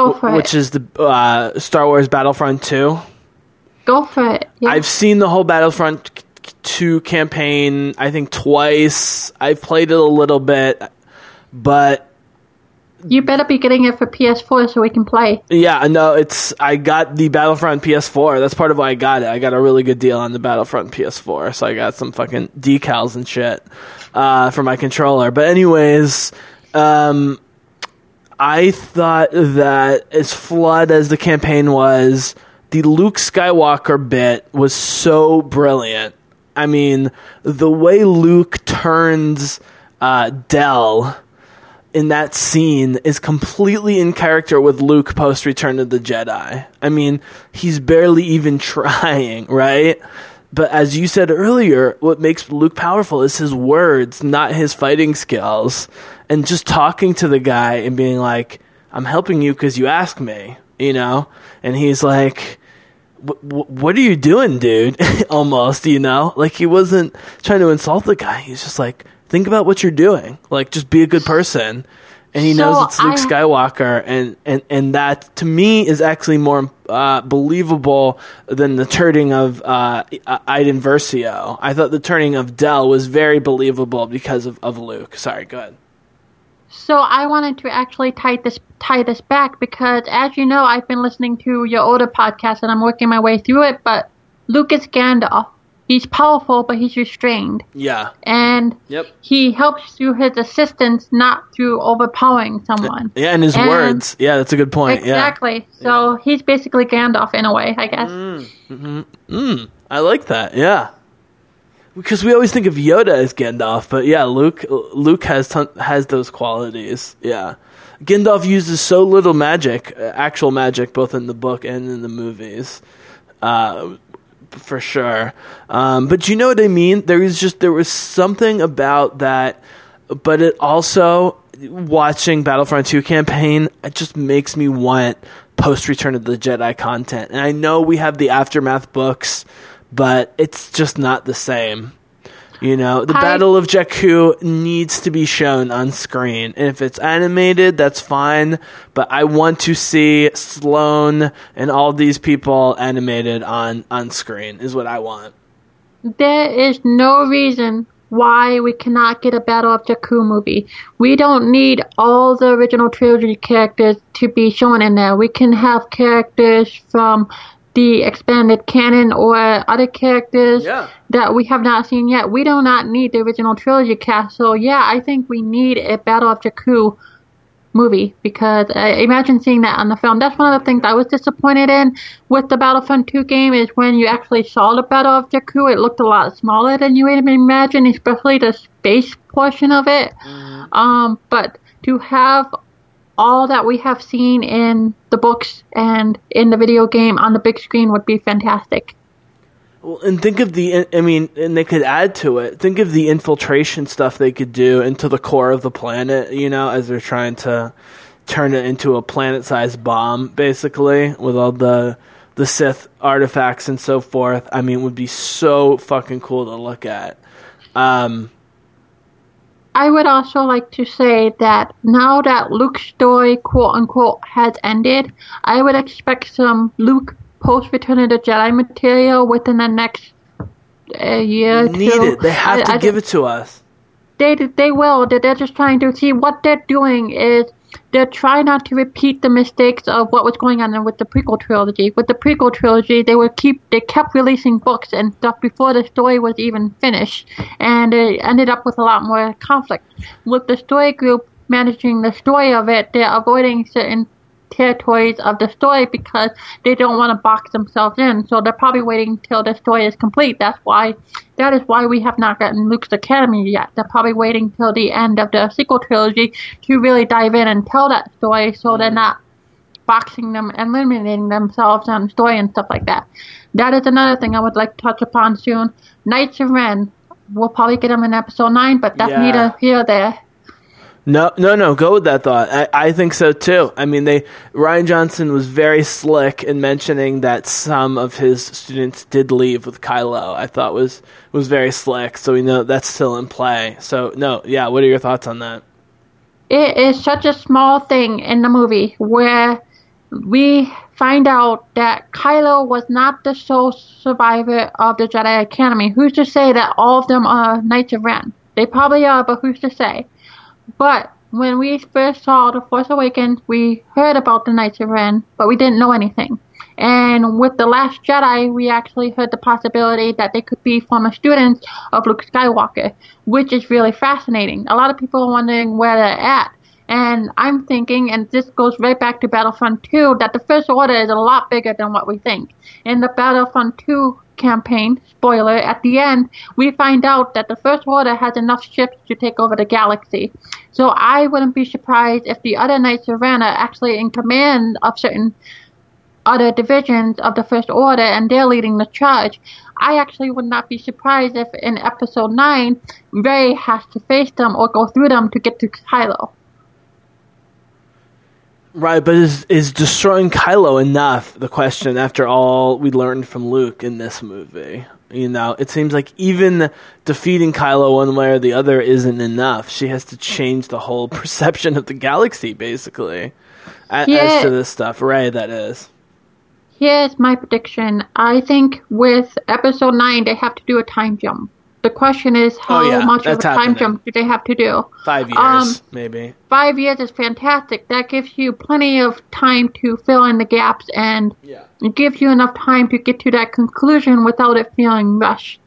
Go for
which is the uh, Star Wars Battlefront 2.
Go for it. Yeah.
I've seen the whole Battlefront 2 campaign, I think twice. I've played it a little bit, but
you better be getting it for PS4 so we can play.
yeah, no, it's I got the Battlefront PS4. That's part of why I got it. I got a really good deal on the Battlefront PS4, so I got some fucking decals and shit uh, for my controller. But anyways, um, I thought that as flawed as the campaign was, the Luke Skywalker bit was so brilliant. I mean, the way Luke turns uh, Del in that scene is completely in character with Luke post Return of the Jedi. I mean, he's barely even trying, right? But as you said earlier, what makes Luke powerful is his words, not his fighting skills. And just talking to the guy and being like, I'm helping you because you asked me, you know? And he's like, what are you doing, dude? Almost, you know? Like he wasn't trying to insult the guy. He's just like, think about what you're doing. Like, just be a good person. And he knows it's Luke
I-
Skywalker, and, and, and that to me is actually more uh, believable than the turning of uh, Iden Versio. I thought the turning of Del was very believable because of, of Luke. Sorry, go ahead.
So I wanted to actually tie this tie this back because, as you know, I've been listening to your older podcast and I'm working my way through it. But Luke is Gandalf. He's powerful, but he's restrained,
Yeah.
and
Yep.
he helps through his assistance, not through overpowering someone.
Yeah, and his
And-
words. Yeah, that's a good point. Yeah.
Exactly. So he's basically Gandalf in a way, I guess. Mm-hmm.
I like that. Yeah. Because we always think of Yoda as Gandalf, but yeah, Luke Luke has ton, has those qualities. Yeah. Gandalf uses so little magic, uh, actual magic, both in the book and in the movies, uh, for sure. Um, but you know what I mean? There was just there was something about that, but it also watching Battlefront 2 campaign, it just makes me want post Return of the Jedi content. And I know we have the aftermath books, but it's just not the same. You know, the
I-
Battle of Jakku needs to be shown on screen. And if it's animated, that's fine. But I want to see Sloane and all these people animated on, on screen, is what I want.
There is no reason why we cannot get a Battle of Jakku movie. We don't need all the original trilogy characters to be shown in there. We can have characters from the expanded canon or other characters
Yeah.
that we have not seen yet. We do not need the original trilogy cast. So yeah, I think we need a Battle of Jakku movie because uh, imagine seeing that on the film. That's one of the things I was disappointed in with the Battlefront 2 game is when you actually saw the Battle of Jakku, it looked a lot smaller than you would imagine, especially the space portion of it. Um, but to have all that we have seen in the books and in the video game on the big screen would be fantastic.
Well, and think of the, I mean, and they could add to it. Think of the infiltration stuff they could do into the core of the planet, you know, as they're trying to turn it into a planet sized bomb, basically, with all the, the Sith artifacts and so forth. I mean, it would be so fucking cool to look at. Um,
I would also like to say that now that Luke's story, quote unquote, has ended, I would expect some Luke post Return of the Jedi material within the next uh, year. or
need
two.
it. They have
I-
to
I-
give it to us.
They they will. They're just trying to see what they're doing is they're trying not to repeat the mistakes of what was going on with the prequel trilogy. With the prequel trilogy, they would keep they kept releasing books and stuff before the story was even finished, and it ended up with a lot more conflict. With the story group managing the story of it, they're avoiding certain territories of the story because they don't want to box themselves in. So they're probably waiting till the story is complete. That's why that is why we have not gotten Luke's Academy yet. They're probably waiting till the end of the sequel trilogy to really dive in and tell that story so they're mm-hmm. not boxing them and limiting themselves on story and stuff like that. That is another thing I would like to touch upon soon. Knights of Ren. We'll probably get them in episode 9, but that's
Yeah.
neither here or there.
No, no, no. Go with that thought. I, I think so too. I mean, they Rian Johnson was very slick in mentioning that some of his students did leave with Kylo. I thought was was very slick. So we know that's still in play. So no, yeah. What are your thoughts on that?
it is such a small thing in the movie where we find out that Kylo was not the sole survivor of the Jedi Academy. Who's to say that all of them are Knights of Ren? They probably are, but who's to say? But when we first saw The Force Awakens, we heard about the Knights of Ren, but we didn't know anything. And with The Last Jedi, we actually heard the possibility that they could be former students of Luke Skywalker, which is really fascinating. A lot of people are wondering where they're at. And I'm thinking, and this goes right back to Battlefront 2, that the First Order is a lot bigger than what we think. In the Battlefront 2 campaign, spoiler, at the end, we find out that the First Order has enough ships to take over the galaxy. So I wouldn't be surprised if the other Knights of Ren are actually in command of certain other divisions of the First Order and they're leading the charge. I actually would not be surprised if in episode 9, Rey has to face them or go through them to get to Kylo.
Right, but is is destroying Kylo enough? The question after all we learned from Luke in this movie. You know, it seems like even defeating Kylo one way or the other isn't enough. She has to change the whole perception of the galaxy, basically, a-
Yeah.
as to this stuff. Rey, that is.
Here's my prediction. I think with episode 9, they have to do a time jump. The question is, how
Oh, yeah,
much of a time jump do they have to do?
Five years,
Um,
maybe.
Five years is fantastic. That gives you plenty of time to fill in the gaps and
Yeah.
it gives you enough time to get to that conclusion without it feeling rushed.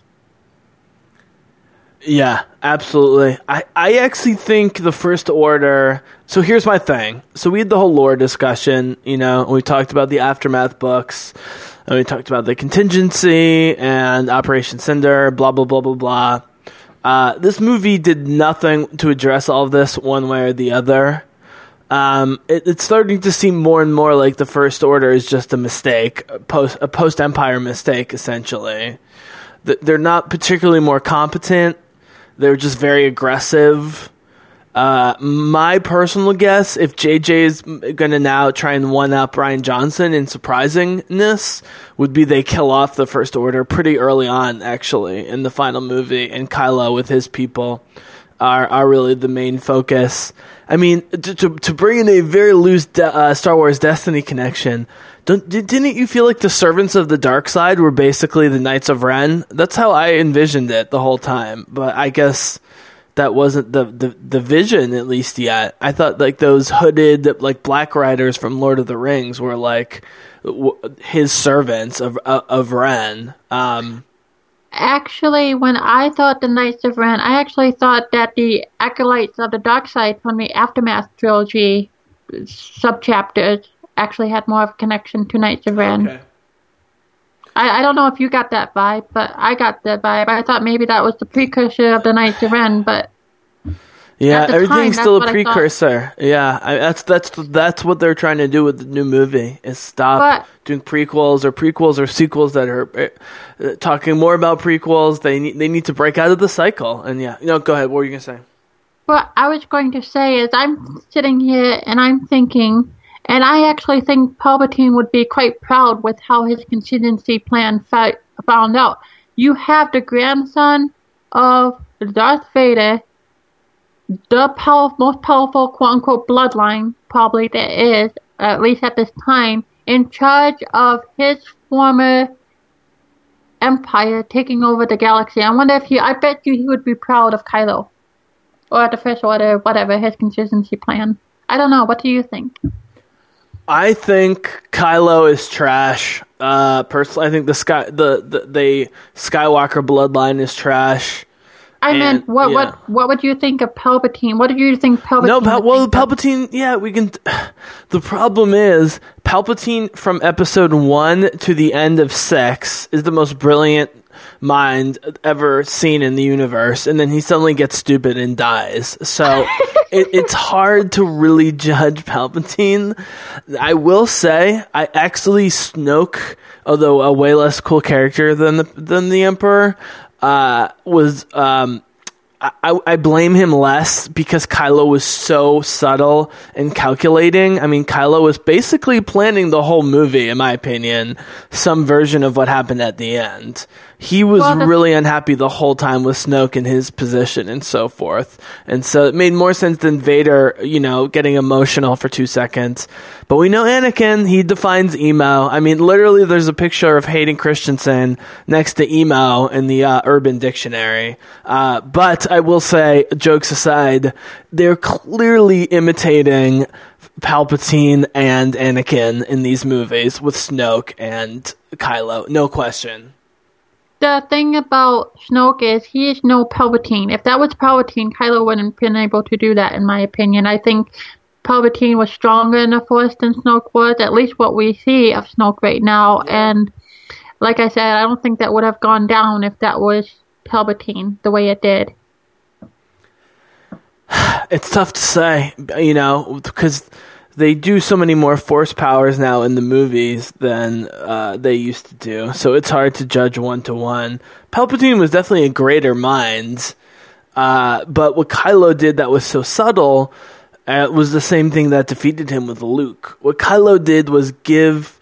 Yeah, absolutely. I, I actually think the First Order. So here's my thing. So we had the whole lore discussion, you know, and we talked about the Aftermath books, and we talked about the contingency and Operation Cinder, blah, blah, blah, blah, blah. Uh, this movie did nothing to address all of this one way or the other. Um, it, it's starting to seem more and more like the First Order is just a mistake, a post Empire mistake, essentially. Th- They're not particularly more competent. They're just very aggressive. Uh, my personal guess, if JJ is going to now try and one up Rian Johnson in surprisingness, would be they kill off the First Order pretty early on, actually, in the final movie, and Kylo with his people are are really the main focus. I mean, to to, to bring in a very loose de- uh, Star Wars Destiny connection, don't, didn't you feel like the servants of the dark side were basically the Knights of Ren? That's how I envisioned it the whole time. But I guess that wasn't the, the the vision at least yet. I thought like those hooded like black riders from Lord of the Rings were like w- his servants of of, of Ren. Um,
Actually, when I thought the Knights of Ren, I actually thought that the Acolytes of the Dark Side from the Aftermath trilogy subchapters actually had more of a connection to Knights of Ren. I, I don't know if you got that vibe, but I got that vibe. I thought maybe that was the precursor of the Knights of Ren, but
Yeah, everything's
time,
still a
what I
precursor. Yeah, I, that's that's that's what they're trying to do with the new movie is stop
But-
doing prequels or prequels or sequels that are uh, talking more about prequels. They need they need to break out of the cycle. And yeah, no, go ahead. What were you gonna say?
What I was going to say is I'm sitting here and I'm thinking And I actually think Palpatine would be quite proud with how his contingency plan found out. You have the grandson of Darth Vader, the most powerful quote unquote bloodline probably there is, at least at this time, in charge of his former empire taking over the galaxy. I wonder if he, I bet you he would be proud of Kylo. Or the First Order, whatever, his contingency plan. I don't know. What do you think?
I think Kylo is trash. Uh, personally, I think the sky the, the the Skywalker bloodline is trash.
I
And,
meant, what
yeah.
what what would you think of Palpatine? What did you think Palpatine?
No, Pal- well,
think of?
Palpatine. Yeah, we can. The problem is Palpatine from Episode One to the end of six is the most brilliant mind ever seen in the universe, and then he suddenly gets stupid and dies. So it, it's hard to really judge Palpatine. I will say, I actually Snoke, although a way less cool character than the than the Emperor, uh, was. Um, I, I blame him less because Kylo was so subtle and calculating. I mean, Kylo was basically planning the whole movie, in my opinion, some version of what happened at the end. He was
Well,
really unhappy the whole time with Snoke and his position and so forth. And so it made more sense than Vader, you know, getting emotional for two seconds. But we know Anakin, he defines emo. I mean, literally, there's a picture of Hayden Christensen next to emo in the uh, Urban Dictionary. Uh, but I will say, jokes aside, they're clearly imitating Palpatine and Anakin in these movies with Snoke and Kylo. No question.
The thing about Snoke is he is no Palpatine. If that was Palpatine, Kylo wouldn't have been able to do that, in my opinion. I think Palpatine was stronger in the Force than Snoke was, at least what we see of Snoke right now. And like I said, I don't think that would have gone down if that was Palpatine the way it did.
It's tough to say, you know, because they do so many more force powers now in the movies than uh, they used to do. So it's hard to judge one to one. Palpatine was definitely a greater mind, uh, but what Kylo did that was so subtle uh, was the same thing that defeated him with Luke. What Kylo did was give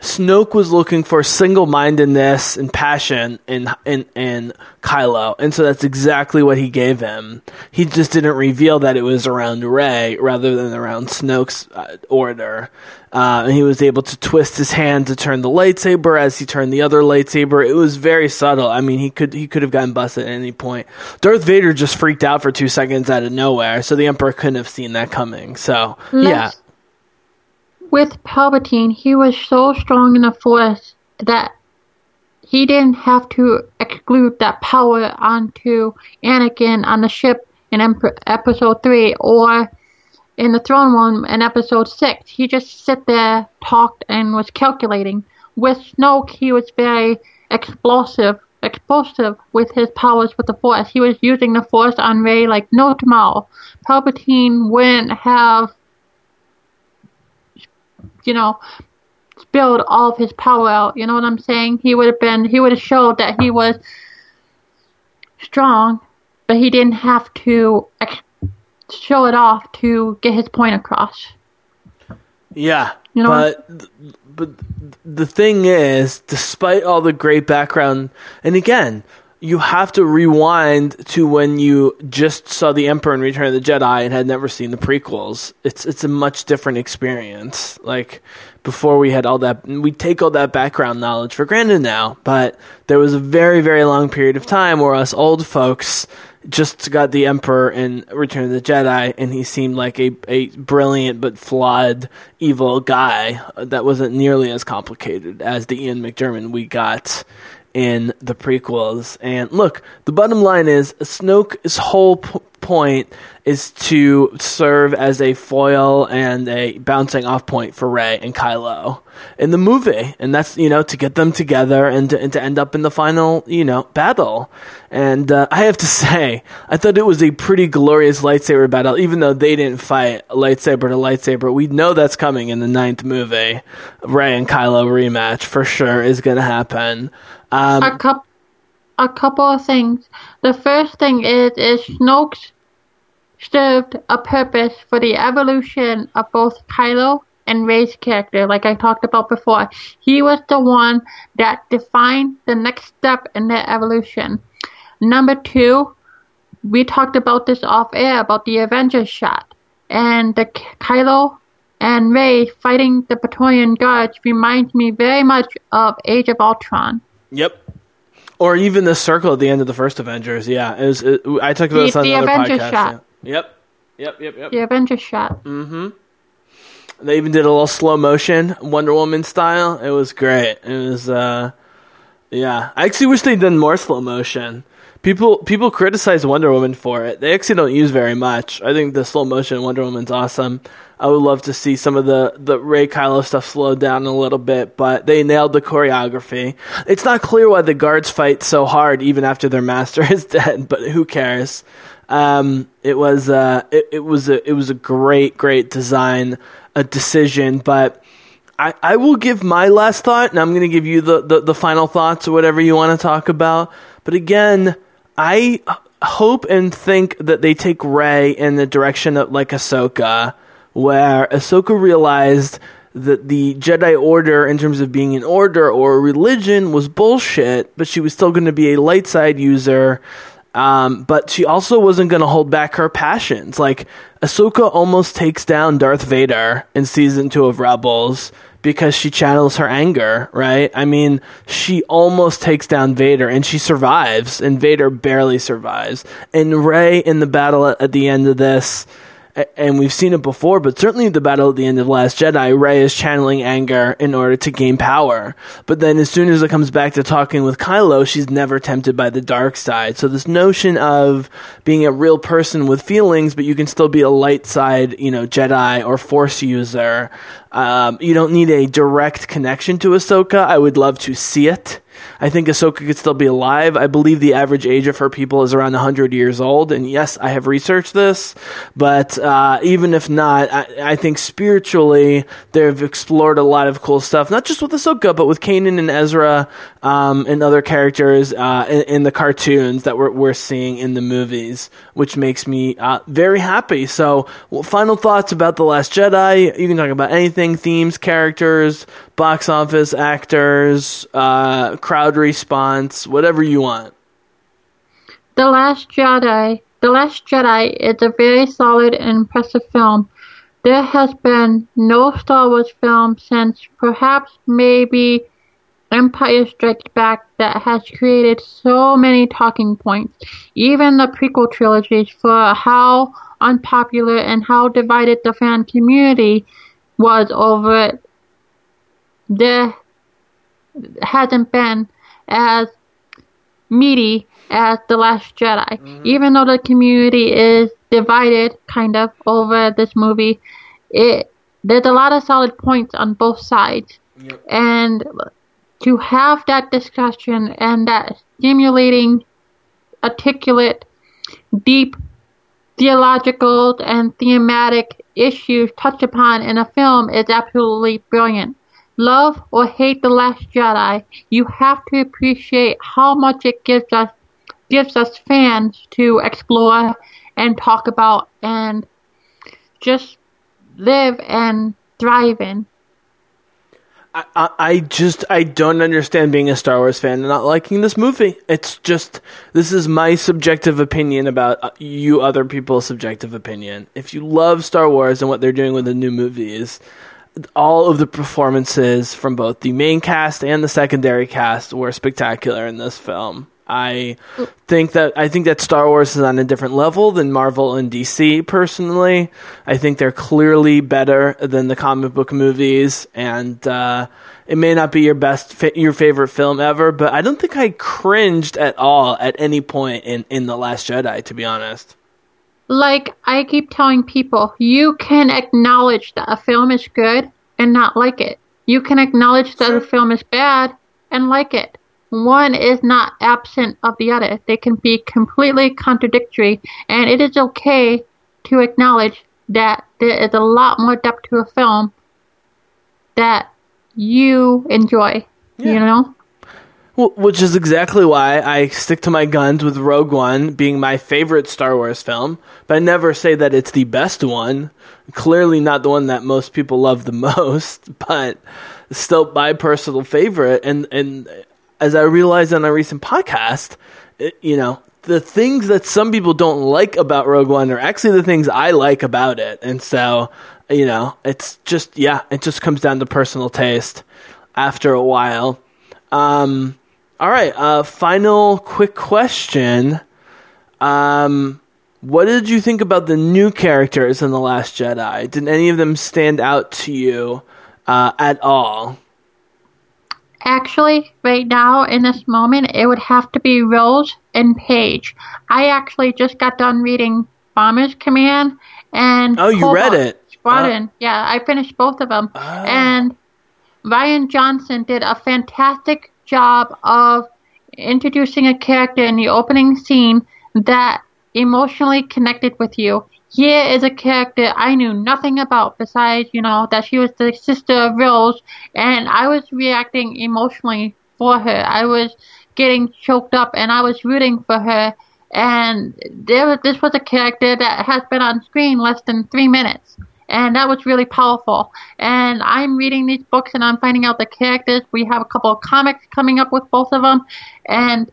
Snoke was looking for single-mindedness and passion in in in Kylo, and so that's exactly what he gave him. He just didn't reveal that it was around Rey rather than around Snoke's uh, order. Uh, and he was able to twist his hand to turn the lightsaber as he turned the other lightsaber. It was very subtle. I mean, he could he could have gotten busted at any point. Darth Vader just freaked out for two seconds out of nowhere, so the Emperor couldn't have seen that coming. So yeah,
With Palpatine, he was so strong in the Force that he didn't have to exclude that power onto Anakin on the ship in Episode 3 or in the throne room in Episode 6. He just sit there, talked, and was calculating. With Snoke, he was very explosive, explosive with his powers with the Force. He was using the Force on Rey like no tomorrow. Palpatine wouldn't have you know, spilled all of his power out. You know what I'm saying? He would have been, he would have showed that he was strong, but he didn't have to show it off to get his point across.
Yeah,
You know-
but but the thing is, despite all the great background, and again, you have to rewind to when you just saw the Emperor in Return of the Jedi and had never seen the prequels. It's it's a much different experience. Like before, we had all that, we take all that background knowledge for granted now, but there was a very very long period of time where us old folks just got the Emperor in Return of the Jedi, and he seemed like a, a brilliant but flawed evil guy that wasn't nearly as complicated as the Ian McDiarmid we got in the prequels. And look, the bottom line is Snoke's whole p- point is to serve as a foil and a bouncing off point for Rey and Kylo in the movie, and that's you know to get them together and to, and to end up in the final you know battle. And uh, I have to say, I thought it was a pretty glorious lightsaber battle, even though they didn't fight lightsaber to lightsaber. We know that's coming in the ninth movie. Rey and Kylo rematch for sure is going to happen. Um,
a couple, a couple of things. The first thing is is Snoke's served a purpose for the evolution of both Kylo and Rey's character, like I talked about before. He was the one that defined the next step in their evolution. Number two, we talked about this off air about the Avengers shot and the Kylo and Rey fighting the Praetorian Guards reminds me very much of Age of Ultron.
Yep. Or even the circle at the end of the first Avengers. Yeah, it was. It, I talked about
The-
this on
the
another
Avengers
podcast.
shot.
Yeah. Yep. Yep. Yep. Yep.
The Avengers shot. Mm-hmm.
They even did a little slow motion Wonder Woman style. It was great. It was uh yeah. I actually wish they'd done more slow motion. People people criticize Wonder Woman for it. They actually don't use very much. I think the slow motion Wonder Woman's awesome. I would love to see some of the the Rey Kylo stuff slowed down a little bit, but they nailed the choreography. It's not clear why the guards fight so hard even after their master is dead, but who cares? Um, it was uh, it, it was a it was a great great design, a decision, but I, I will give my last thought, and I'm going to give you the, the, the final thoughts or whatever you want to talk about. But again, I hope and think that they take Rey in the direction of like Ahsoka, where Ahsoka realized that the Jedi Order, in terms of being an order or a religion, was bullshit, but she was still going to be a light side user. Um, but she also wasn't going to hold back her passions. Like, Ahsoka almost takes down Darth Vader in season two of Rebels because she channels her anger, right? I mean, she almost takes down Vader and she survives, and Vader barely survives. And Rey in the battle at, at the end of this, and we've seen it before, but certainly the battle at the end of Last Jedi, Rey is channeling anger in order to gain power. But then as soon as it comes back to talking with Kylo, she's never tempted by the dark side. So this notion of being a real person with feelings, but you can still be a light side, you know, Jedi or Force user. Um, you don't need a direct connection to Ahsoka. I would love to see it. I think Ahsoka could still be alive. I believe the average age of her people is around 100 years old. And yes, I have researched this, but uh, even if not, I, I think spiritually they've explored a lot of cool stuff, not just with Ahsoka, but with Kanan and Ezra um, and other characters uh, in, in the cartoons that we're, we're seeing in the movies, which makes me uh, very happy. So, well, final thoughts about The Last Jedi. You can talk about anything themes, characters, box office, actors, uh, crowd response, whatever you want.
The Last Jedi. The Last Jedi is a very solid and impressive film. There has been no Star Wars film since perhaps maybe Empire Strikes Back that has created so many talking points. Even the prequel trilogies for how unpopular and how divided the fan community was over it. There hasn't been as meaty as The Last Jedi. Mm-hmm. Even though the community is divided kind of over this movie, it there's a lot of solid points on both sides. And to have that discussion and that stimulating, articulate, deep theological and thematic issues touched upon in a film is absolutely brilliant. Love or hate The Last Jedi, you have to appreciate how much it gives us gives us fans to explore and talk about and just live and thrive in.
I, I, I just I don't understand being a Star Wars fan and not liking this movie. It's just this is my subjective opinion about uh, you other people's subjective opinion. If you love Star Wars and what they're doing with the new movies, all of the performances from both the main cast and the secondary cast were spectacular in this film. I think that I think that Star Wars is on a different level than Marvel and DC. Personally, I think they're clearly better than the comic book movies, and uh, it may not be your best, fa- your favorite film ever, but I don't think I cringed at all at any point in in the Last Jedi. To be honest,
Like I keep telling people, you can acknowledge that a film is good and not like it. You can acknowledge that a film is bad and like it. One is not absent of the other. They can be completely contradictory, and it is okay to acknowledge that there is a lot more depth to a film that you enjoy. You know?
Wh- Which is exactly why I stick to my guns with Rogue One being my favorite Star Wars film, but I never say that it's the best one. Clearly not the one that most people love the most, but still my personal favorite. And and as I realized on a recent podcast, it, you know, the things that some people don't like about Rogue One are actually the things I like about it. And so, you know, it's just yeah, it just comes down to personal taste after a while. Um, all right. Uh, final quick question. Um, what did you think about the new characters in the Last Jedi? Did any of them stand out to you uh, at all?
Actually, right now in this moment, it would have to be Rose and Paige. I actually just got done reading Bomber's Command and
Oh, you read it.
Squadron. yeah, I finished both of them, and Rian Johnson did a fantastic job of introducing a character in the opening scene that emotionally connected with you. Here is a character I knew nothing about besides, you know, that she was the sister of Rose, and I was reacting emotionally for her. I was getting choked up and I was rooting for her. And there this was a character that has been on screen less than three minutes. And that was really powerful. And I'm reading these books and I'm finding out the characters. We have a couple of comics coming up with both of them. And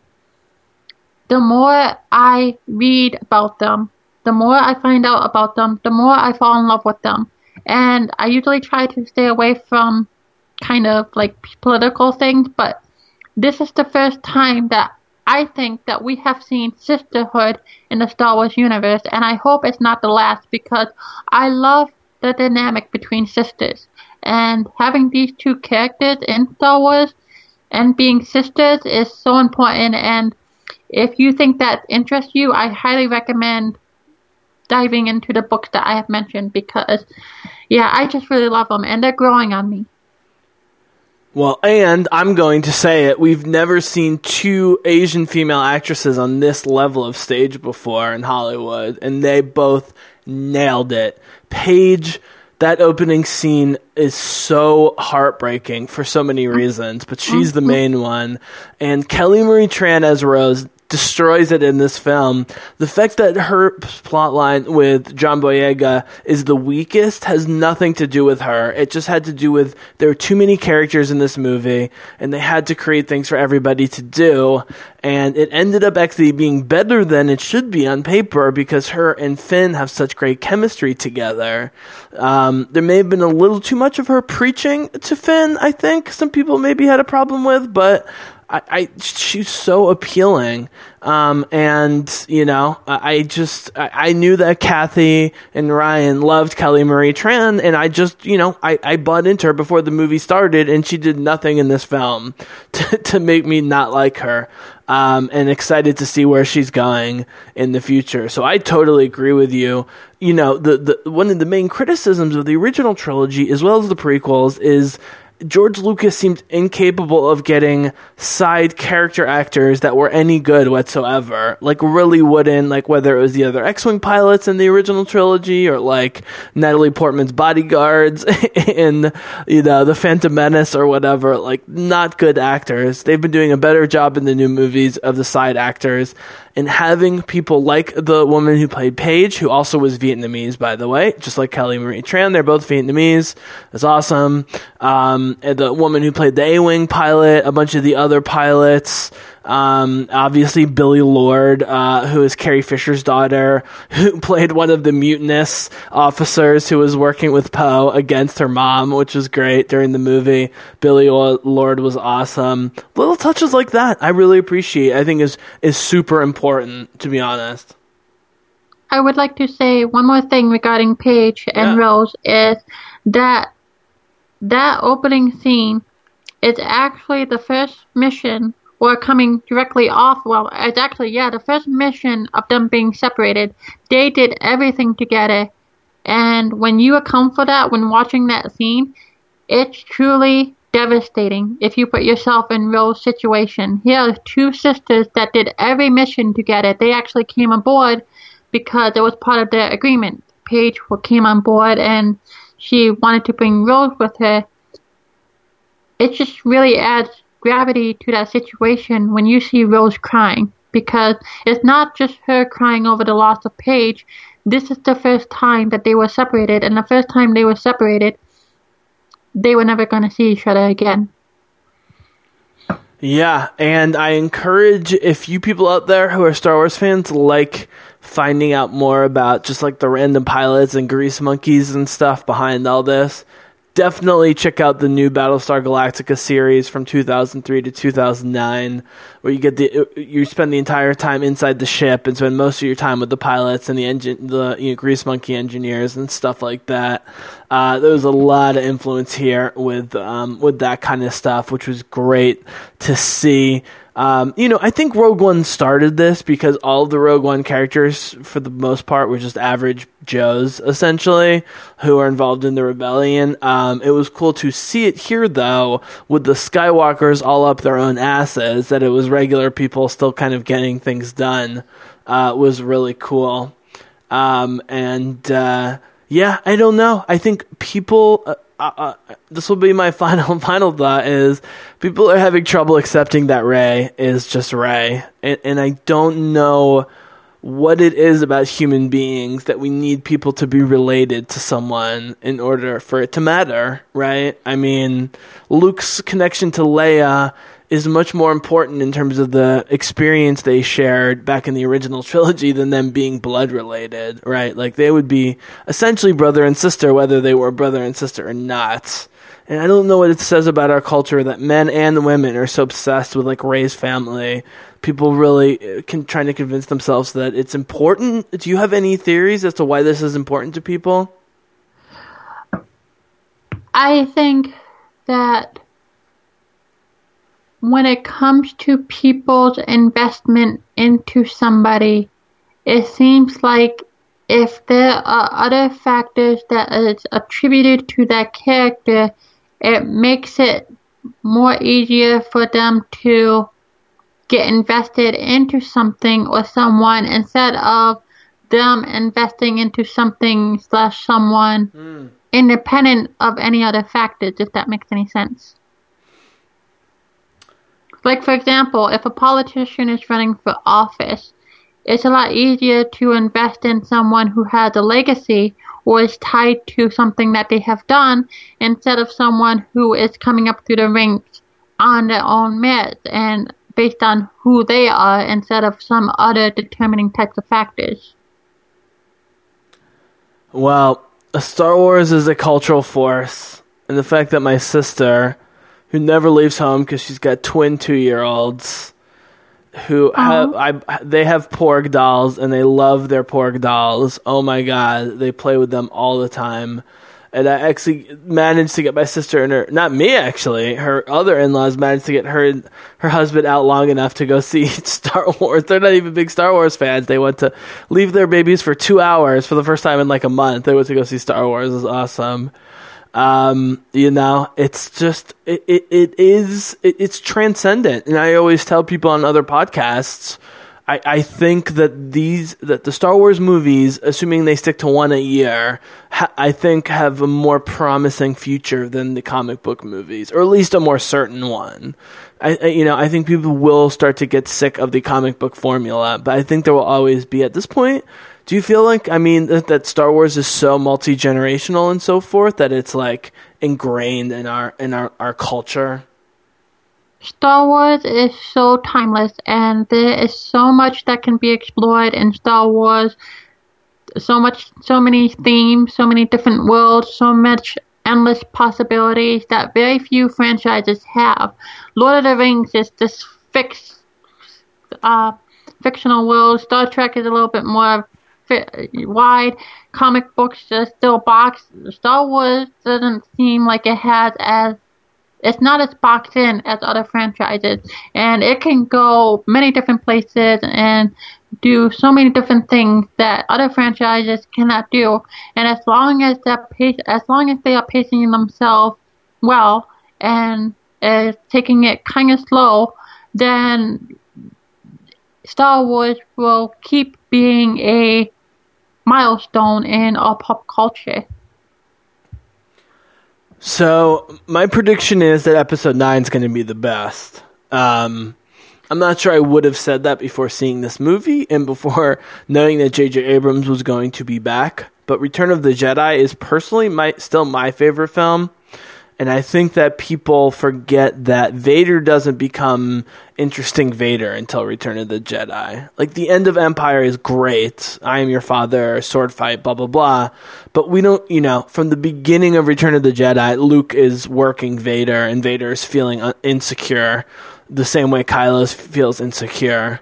the more I read about them, the more I find out about them, the more I fall in love with them. And I usually try to stay away from kind of like political things, but this is the first time that I think that we have seen sisterhood in the Star Wars universe, and I hope it's not the last because I love the dynamic between sisters. And having these two characters in Star Wars and being sisters is so important. And if you think that interests you, I highly recommend diving into the books that I have mentioned because, yeah, I just really love them and they're growing on me.
Well, and I'm going to say it. We've never seen two Asian female actresses on this level of stage before in Hollywood, and they both nailed it. Paige, that opening scene is so heartbreaking for so many reasons, but she's the main one. And Kelly Marie Tran as Rose destroys it in this film. The fact that her plotline with John Boyega is the weakest has nothing to do with her. It just had to do with there were too many characters in this movie and they had to create things for everybody to do. And it ended up actually being better than it should be on paper because her and Finn have such great chemistry together. Um, there may have been a little too much of her preaching to Finn, I think some people maybe had a problem with, but I, I she's so appealing. Um, and you know, I, I just I, I knew that Kathy and Rian loved Kelly Marie Tran, and I just you know I, I bought into her before the movie started, and she did nothing in this film to, to make me not like her. Um, and excited to see where she's going in the future. So I totally agree with you. You know, the, the one of the main criticisms of the original trilogy, as well as the prequels, is George Lucas seemed incapable of getting side character actors that were any good whatsoever. Like really wouldn't like whether it was the other X-wing pilots in the original trilogy or like Natalie Portman's bodyguards in you know the Phantom Menace or whatever. Like not good actors. They've been doing a better job in the new movies of the side actors and having people like the woman who played Paige, who also was Vietnamese, by the way, just like Kelly Marie Tran. They're both Vietnamese. That's awesome. Um, and the woman who played the A-wing pilot, a bunch of the other pilots. Um, obviously Billie Lourd, uh, who is Carrie Fisher's daughter, who played one of the mutinous officers who was working with Poe against her mom, which was great during the movie. Billie Lourd was awesome. Little touches like that, I really appreciate. I think is is super important, to be honest.
I would like to say one more thing regarding Paige and
Yeah.
Rose is that that opening scene is actually the first mission or coming directly off well it's actually yeah the first mission of them being separated they did everything together and when you account for that when watching that scene it's truly devastating if you put yourself in Rose's situation. Here are two sisters that did every mission together. They actually came aboard because it was part of their agreement. Paige came on board and she wanted to bring Rose with her. It just really adds gravity to that situation when you see Rose crying because it's not just her crying over the loss of Paige. This is the first time that they were separated, and the first time they were separated, they were never going to see each other again.
Yeah, and I encourage if you people out there who are Star Wars fans like finding out more about just like the random pilots and grease monkeys and stuff behind all this, definitely check out the new Battlestar Galactica series from 2003 to 2009, where you get the you spend the entire time inside the ship and spend most of your time with the pilots and the engine, the you know, grease monkey engineers and stuff like that. Uh, there was a lot of influence here with um, with that kind of stuff, which was great to see. Um, you know, I think Rogue One started this because all the Rogue One characters, for the most part, were just average Joes, essentially, who are involved in the rebellion. Um, it was cool to see it here, though, with the Skywalkers all up their own asses, that it was regular people still kind of getting things done, uh, was really cool. Um, and, uh, yeah, I don't know. I think people, uh, uh, uh, this will be my final final thought is people are having trouble accepting that Rey is just Rey, and, and I don't know what it is about human beings that we need people to be related to someone in order for it to matter, right? I mean, Luke's connection to Leia is much more important in terms of the experience they shared back in the original trilogy than them being blood related, right? Like they would be essentially brother and sister whether they were brother and sister or not. And I don't know what it says about our culture that men and women are so obsessed with like Rey's family. People really uh, can trying to convince themselves that it's important. Do you have any theories as to why this is important to people?
I think that when it comes to people's investment into somebody, it seems like if there are other factors that is attributed to that character, it makes it more easier for them to get invested into something or someone instead of them investing into something slash someone mm. independent of any other factors, if that makes any sense. Like, for example, if a politician is running for office, it's a lot easier to invest in someone who has a legacy or is tied to something that they have done instead of someone who is coming up through the ranks on their own merits and based on who they are instead of some other determining types of factors.
Well, Star Wars is a cultural force, and the fact that my sister who never leaves home because she's got twin two year olds who have I they have Porg dolls and they love their Porg dolls. Oh my god, they play with them all the time. And I actually managed to get my sister and her not me actually, her other in laws managed to get her and her husband out long enough to go see Star Wars. They're not even big Star Wars fans. They went to leave their babies for two hours for the first time in like a month. They went to go see Star Wars. It was awesome. Um, you know, it's just it it, it is it, it's transcendent, and I always tell people on other podcasts. I, I think that these that the Star Wars movies, assuming they stick to one a year, ha- I think have a more promising future than the comic book movies, or at least a more certain one. I, I you know I think people will start to get sick of the comic book formula, but I think there will always be at this point do you feel like I mean that, that Star Wars is so multi generational and so forth that it's like ingrained in our in our, our culture?
Star Wars is so timeless and there is so much that can be explored in Star Wars. So much so many themes, so many different worlds, so much endless possibilities that very few franchises have. Lord of the Rings is this fixed uh, fictional world. Star Trek is a little bit more wide. Comic books are still boxed. Star Wars doesn't seem like it has as it's not as boxed in as other franchises, and it can go many different places and do so many different things that other franchises cannot do. And as long as that pace, as long as they are pacing themselves well and uh, taking it kind of slow, then Star Wars will keep being a milestone in our pop culture.
So my prediction is that episode nine is going to be the best. Um, I'm not sure I would have said that before seeing this movie and before knowing that J.J. Abrams was going to be back. But Return of the Jedi is personally my still my favorite film. And I think that people forget that Vader doesn't become interesting Vader until Return of the Jedi. Like the end of Empire is great. I am your father, sword fight, blah blah blah. But we don't, you know, from the beginning of Return of the Jedi, Luke is working Vader, and Vader is feeling uh, insecure, the same way Kylo feels insecure.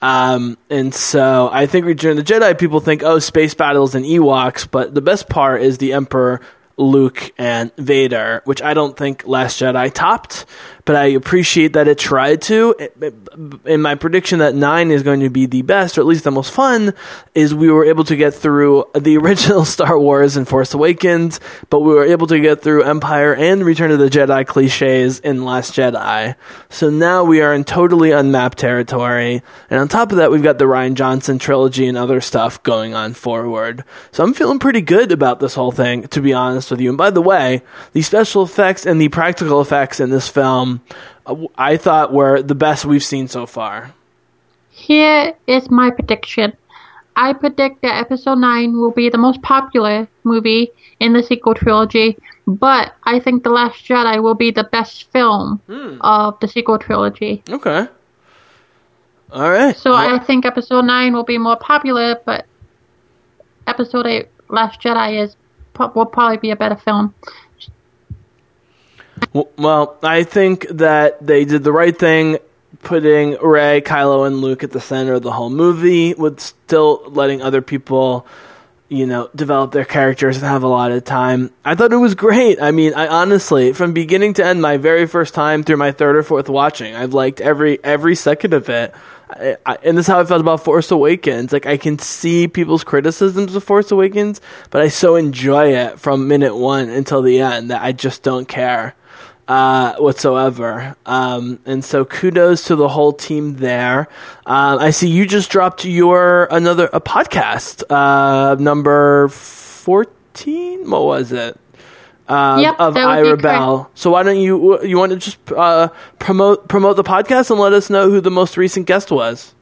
Um, and so I think Return of the Jedi, people think, oh, space battles and Ewoks, but the best part is the Emperor Luke and Vader, which I don't think Last Jedi topped, but I appreciate that it tried to. In my prediction that 9 is going to be the best, or at least the most fun, is we were able to get through the original Star Wars and Force Awakens, but we were able to get through Empire and Return of the Jedi cliches in Last Jedi. So now we are in totally unmapped territory, and on top of that, we've got the Rian Johnson trilogy and other stuff going on forward. So I'm feeling pretty good about this whole thing, to be honest with you. And by the way, the special effects and the practical effects in this film I thought were the best we've seen so far.
Here is my prediction. I predict that episode 9 will be the most popular movie in the sequel trilogy, but I think The Last Jedi will be the best film hmm. of the sequel trilogy.
Okay. All right.
So I think episode 9 will be more popular, but episode 8 Last Jedi is will probably be a better film.
Well, I think that they did the right thing putting Rey, Kylo, and Luke at the center of the whole movie, with still letting other people, you know, develop their characters and have a lot of time. I thought it was great. I mean, I honestly, from beginning to end, my very first time through my third or fourth watching, I've liked every every second of it. I, I, and this is how I felt about Force Awakens. Like I can see people's criticisms of Force Awakens, but I so enjoy it from minute one until the end that I just don't care uh, whatsoever. Um, and so kudos to the whole team there. Uh, I see you just dropped your another a podcast uh, number fourteen. What was it? Uh,
yep,
of iRebel. So why don't you you want to just uh, promote promote the podcast and let us know who the most recent guest was?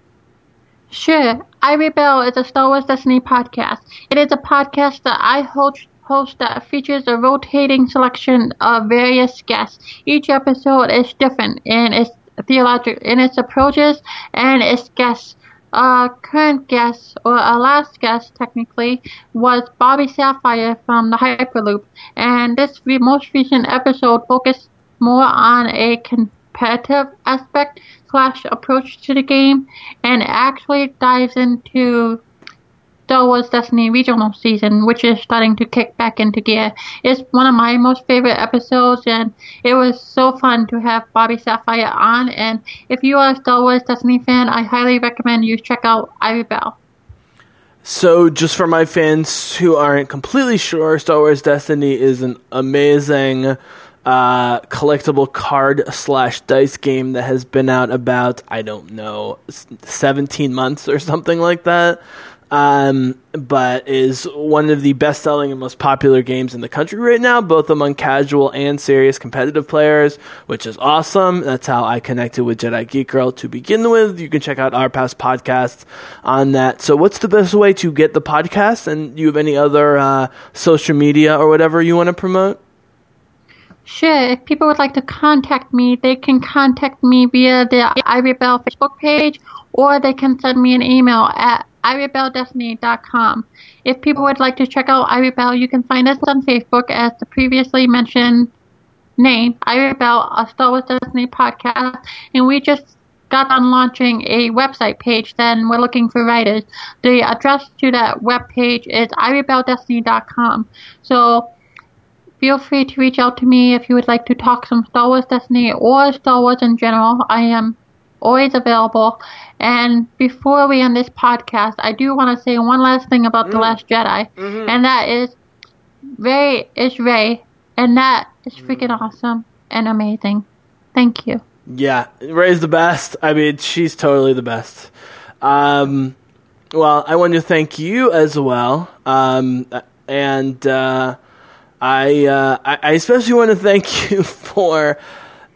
Sure. iRebel is a Star Wars Destiny podcast. It is a podcast that I host host that features a rotating selection of various guests. Each episode is different in its theological in its approaches and its guests. Our current guest, or our last guest technically, was Bobby Sapphire from the Hyperloop, and this most recent episode focused more on a competitive aspect slash approach to the game, and actually dives into Star Wars Destiny regional season, which is starting to kick back into gear. It's one of my most favorite episodes, and it was so fun to have Bobby Sapphire on. And if you are a Star Wars Destiny fan, I highly recommend you check out iRebel.
So, just for my fans who aren't completely sure, Star Wars Destiny is an amazing uh, collectible card slash dice game that has been out about I don't know, seventeen months or something like that um, but is one of the best selling and most popular games in the country right now, both among casual and serious competitive players, which is awesome. That's how I connected with Jedi Geek Girl to begin with. You can check out our past podcasts on that. So, what's the best way to get the podcast? And do you have any other uh, social media or whatever you want to promote?
Sure. If people would like to contact me, they can contact me via the iRebel Facebook page, or they can send me an email at iRebelDestiny.com. If people would like to check out iRebel, you can find us on Facebook as the previously mentioned name, iRebel, a Star Wars Destiny podcast, and we just got on launching a website page, then we're looking for writers. The address to that web page is iRebelDestiny.com. So feel free to reach out to me if you would like to talk some Star Wars Destiny or Star Wars in general. I am always available. And before we end this podcast, I do want to say one last thing about mm. The Last Jedi, mm-hmm. and that is Rey is Rey, and that is mm. freaking awesome and amazing. Thank you.
Yeah, Rey's the best. I mean, she's totally the best. Um, well, I want to thank you as well. Um, and uh, I, uh, I I especially want to thank you for.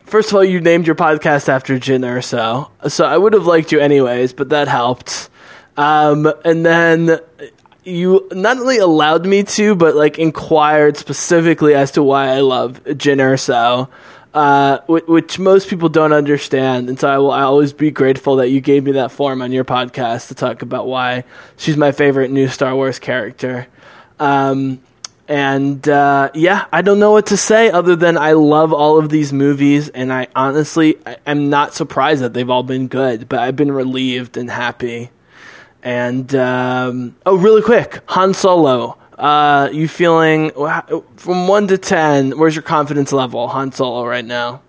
First of all, you named your podcast after Jyn Erso, so I would have liked you anyways, but that helped. Um, and then you not only allowed me to, but like inquired specifically as to why I love Jyn Erso, uh, which, which most people don't understand. And so I will always be grateful that you gave me that form on your podcast to talk about why she's my favorite new Star Wars character. Um, and uh, yeah, I don't know what to say other than I love all of these movies, and I honestly I, am not surprised that they've all been good, but I've been relieved and happy. And um, oh, really quick, Han Solo. Uh, you feeling from one to ten? Where's your confidence level, Han Solo, right now?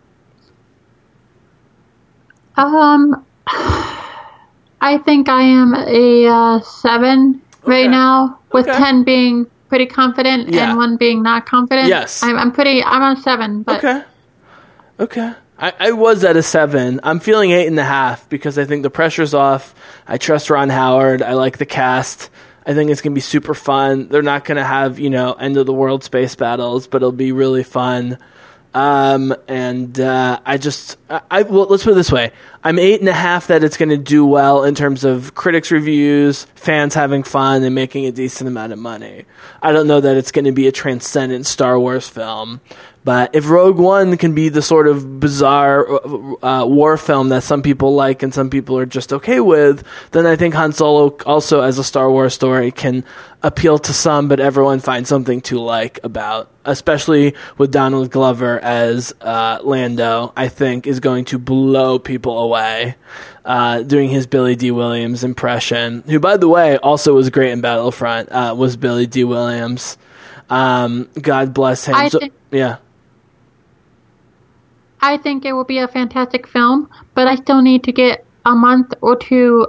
Um, I think I am a uh, seven right now, with
Okay.
ten being pretty confident
Yeah.
and one being not confident.
Yes.
I'm, I'm pretty. I'm on seven, but
Okay. Okay. I, I was at a seven. I'm feeling eight and a half because I think the pressure's off. I trust Ron Howard. I like the cast. I think it's gonna be super fun. They're not gonna have you know end of the world space battles, but it'll be really fun. Um, and uh, I just, I, I well, let's put it this way: I'm eight and a half that it's going to do well in terms of critics' reviews, fans having fun, and making a decent amount of money. I don't know that it's going to be a transcendent Star Wars film, but if Rogue One can be the sort of bizarre uh, war film that some people like and some people are just okay with, then I think Han Solo also as a Star Wars story can appeal to some, but everyone finds something to like about. Especially with Donald Glover as uh, Lando, I think is going to blow people away. Uh, doing his Billy Dee Williams impression, who, by the way, also was great in Battlefront, uh, was Billy Dee Williams. Um, God bless him. So- yeah.
I think it will be a fantastic film. But I still need to get a month or two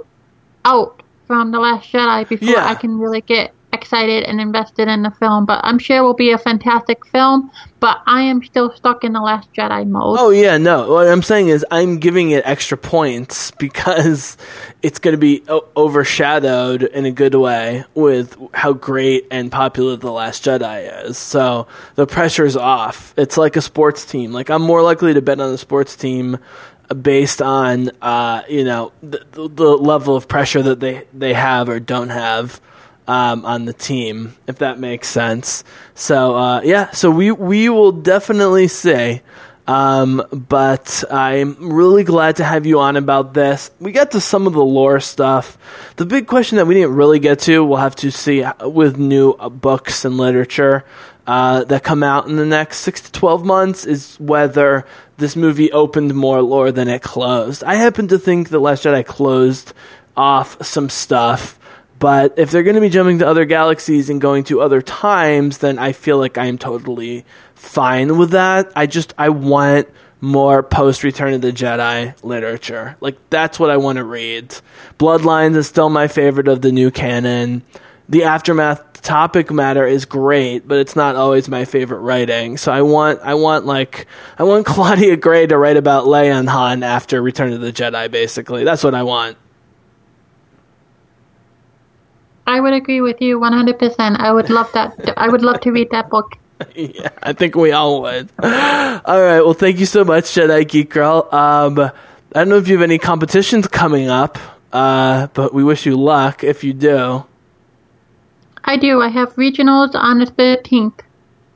out from the Last Jedi before
Yeah.
I can really get excited and invested in the film. But I'm sure it will be a fantastic film. But I am still stuck in the Last Jedi mode.
Oh yeah, no. What I'm saying is I'm giving it extra points because it's going to be o- overshadowed in a good way with how great and popular The Last Jedi is. So the pressure's off. It's like a sports team. Like I'm more likely to bet on a sports team based on uh, you know the, the the level of pressure that they they have or don't have um, on the team, if that makes sense. So uh, yeah, so we we will definitely see. Um, but I'm really glad to have you on about this. We got to some of the lore stuff. The big question that we didn't really get to, we'll have to see with new books and literature uh, that come out in the next six to 12 months is whether this movie opened more lore than it closed. I happen to think The Last Jedi closed off some stuff. But if they're going to be jumping to other galaxies and going to other times, then I feel like I'm totally fine with that. I just I want more post Return of the Jedi literature. Like that's what I want to read. Bloodlines is still my favorite of the new canon. The aftermath topic matter is great, but it's not always my favorite writing. So I want I want like I want Claudia Gray to write about Leia and Han after Return of the Jedi basically. That's what I want.
I would agree with you 100%. I would love that. I would love to read that book.
yeah, I think we all would. all right. Well, thank you so much, Jedi Geek Girl. Um, I don't know if you have any competitions coming up, uh, but we wish you luck if you do.
I do. I have regionals on the 13th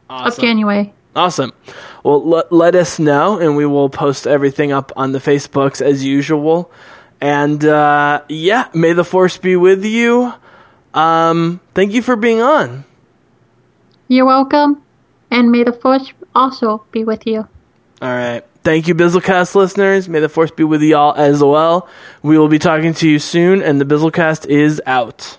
of January.
Awesome. Well, let, let us know, and we will post everything up on the Facebooks as usual. And uh, yeah, may the force be with you. Um, thank you for being on.
You're welcome, and may the force also be with you.
All right. Thank you, Bizzlecast listeners. May the force be with y'all as well. We will be talking to you soon, and the Bizzlecast is out.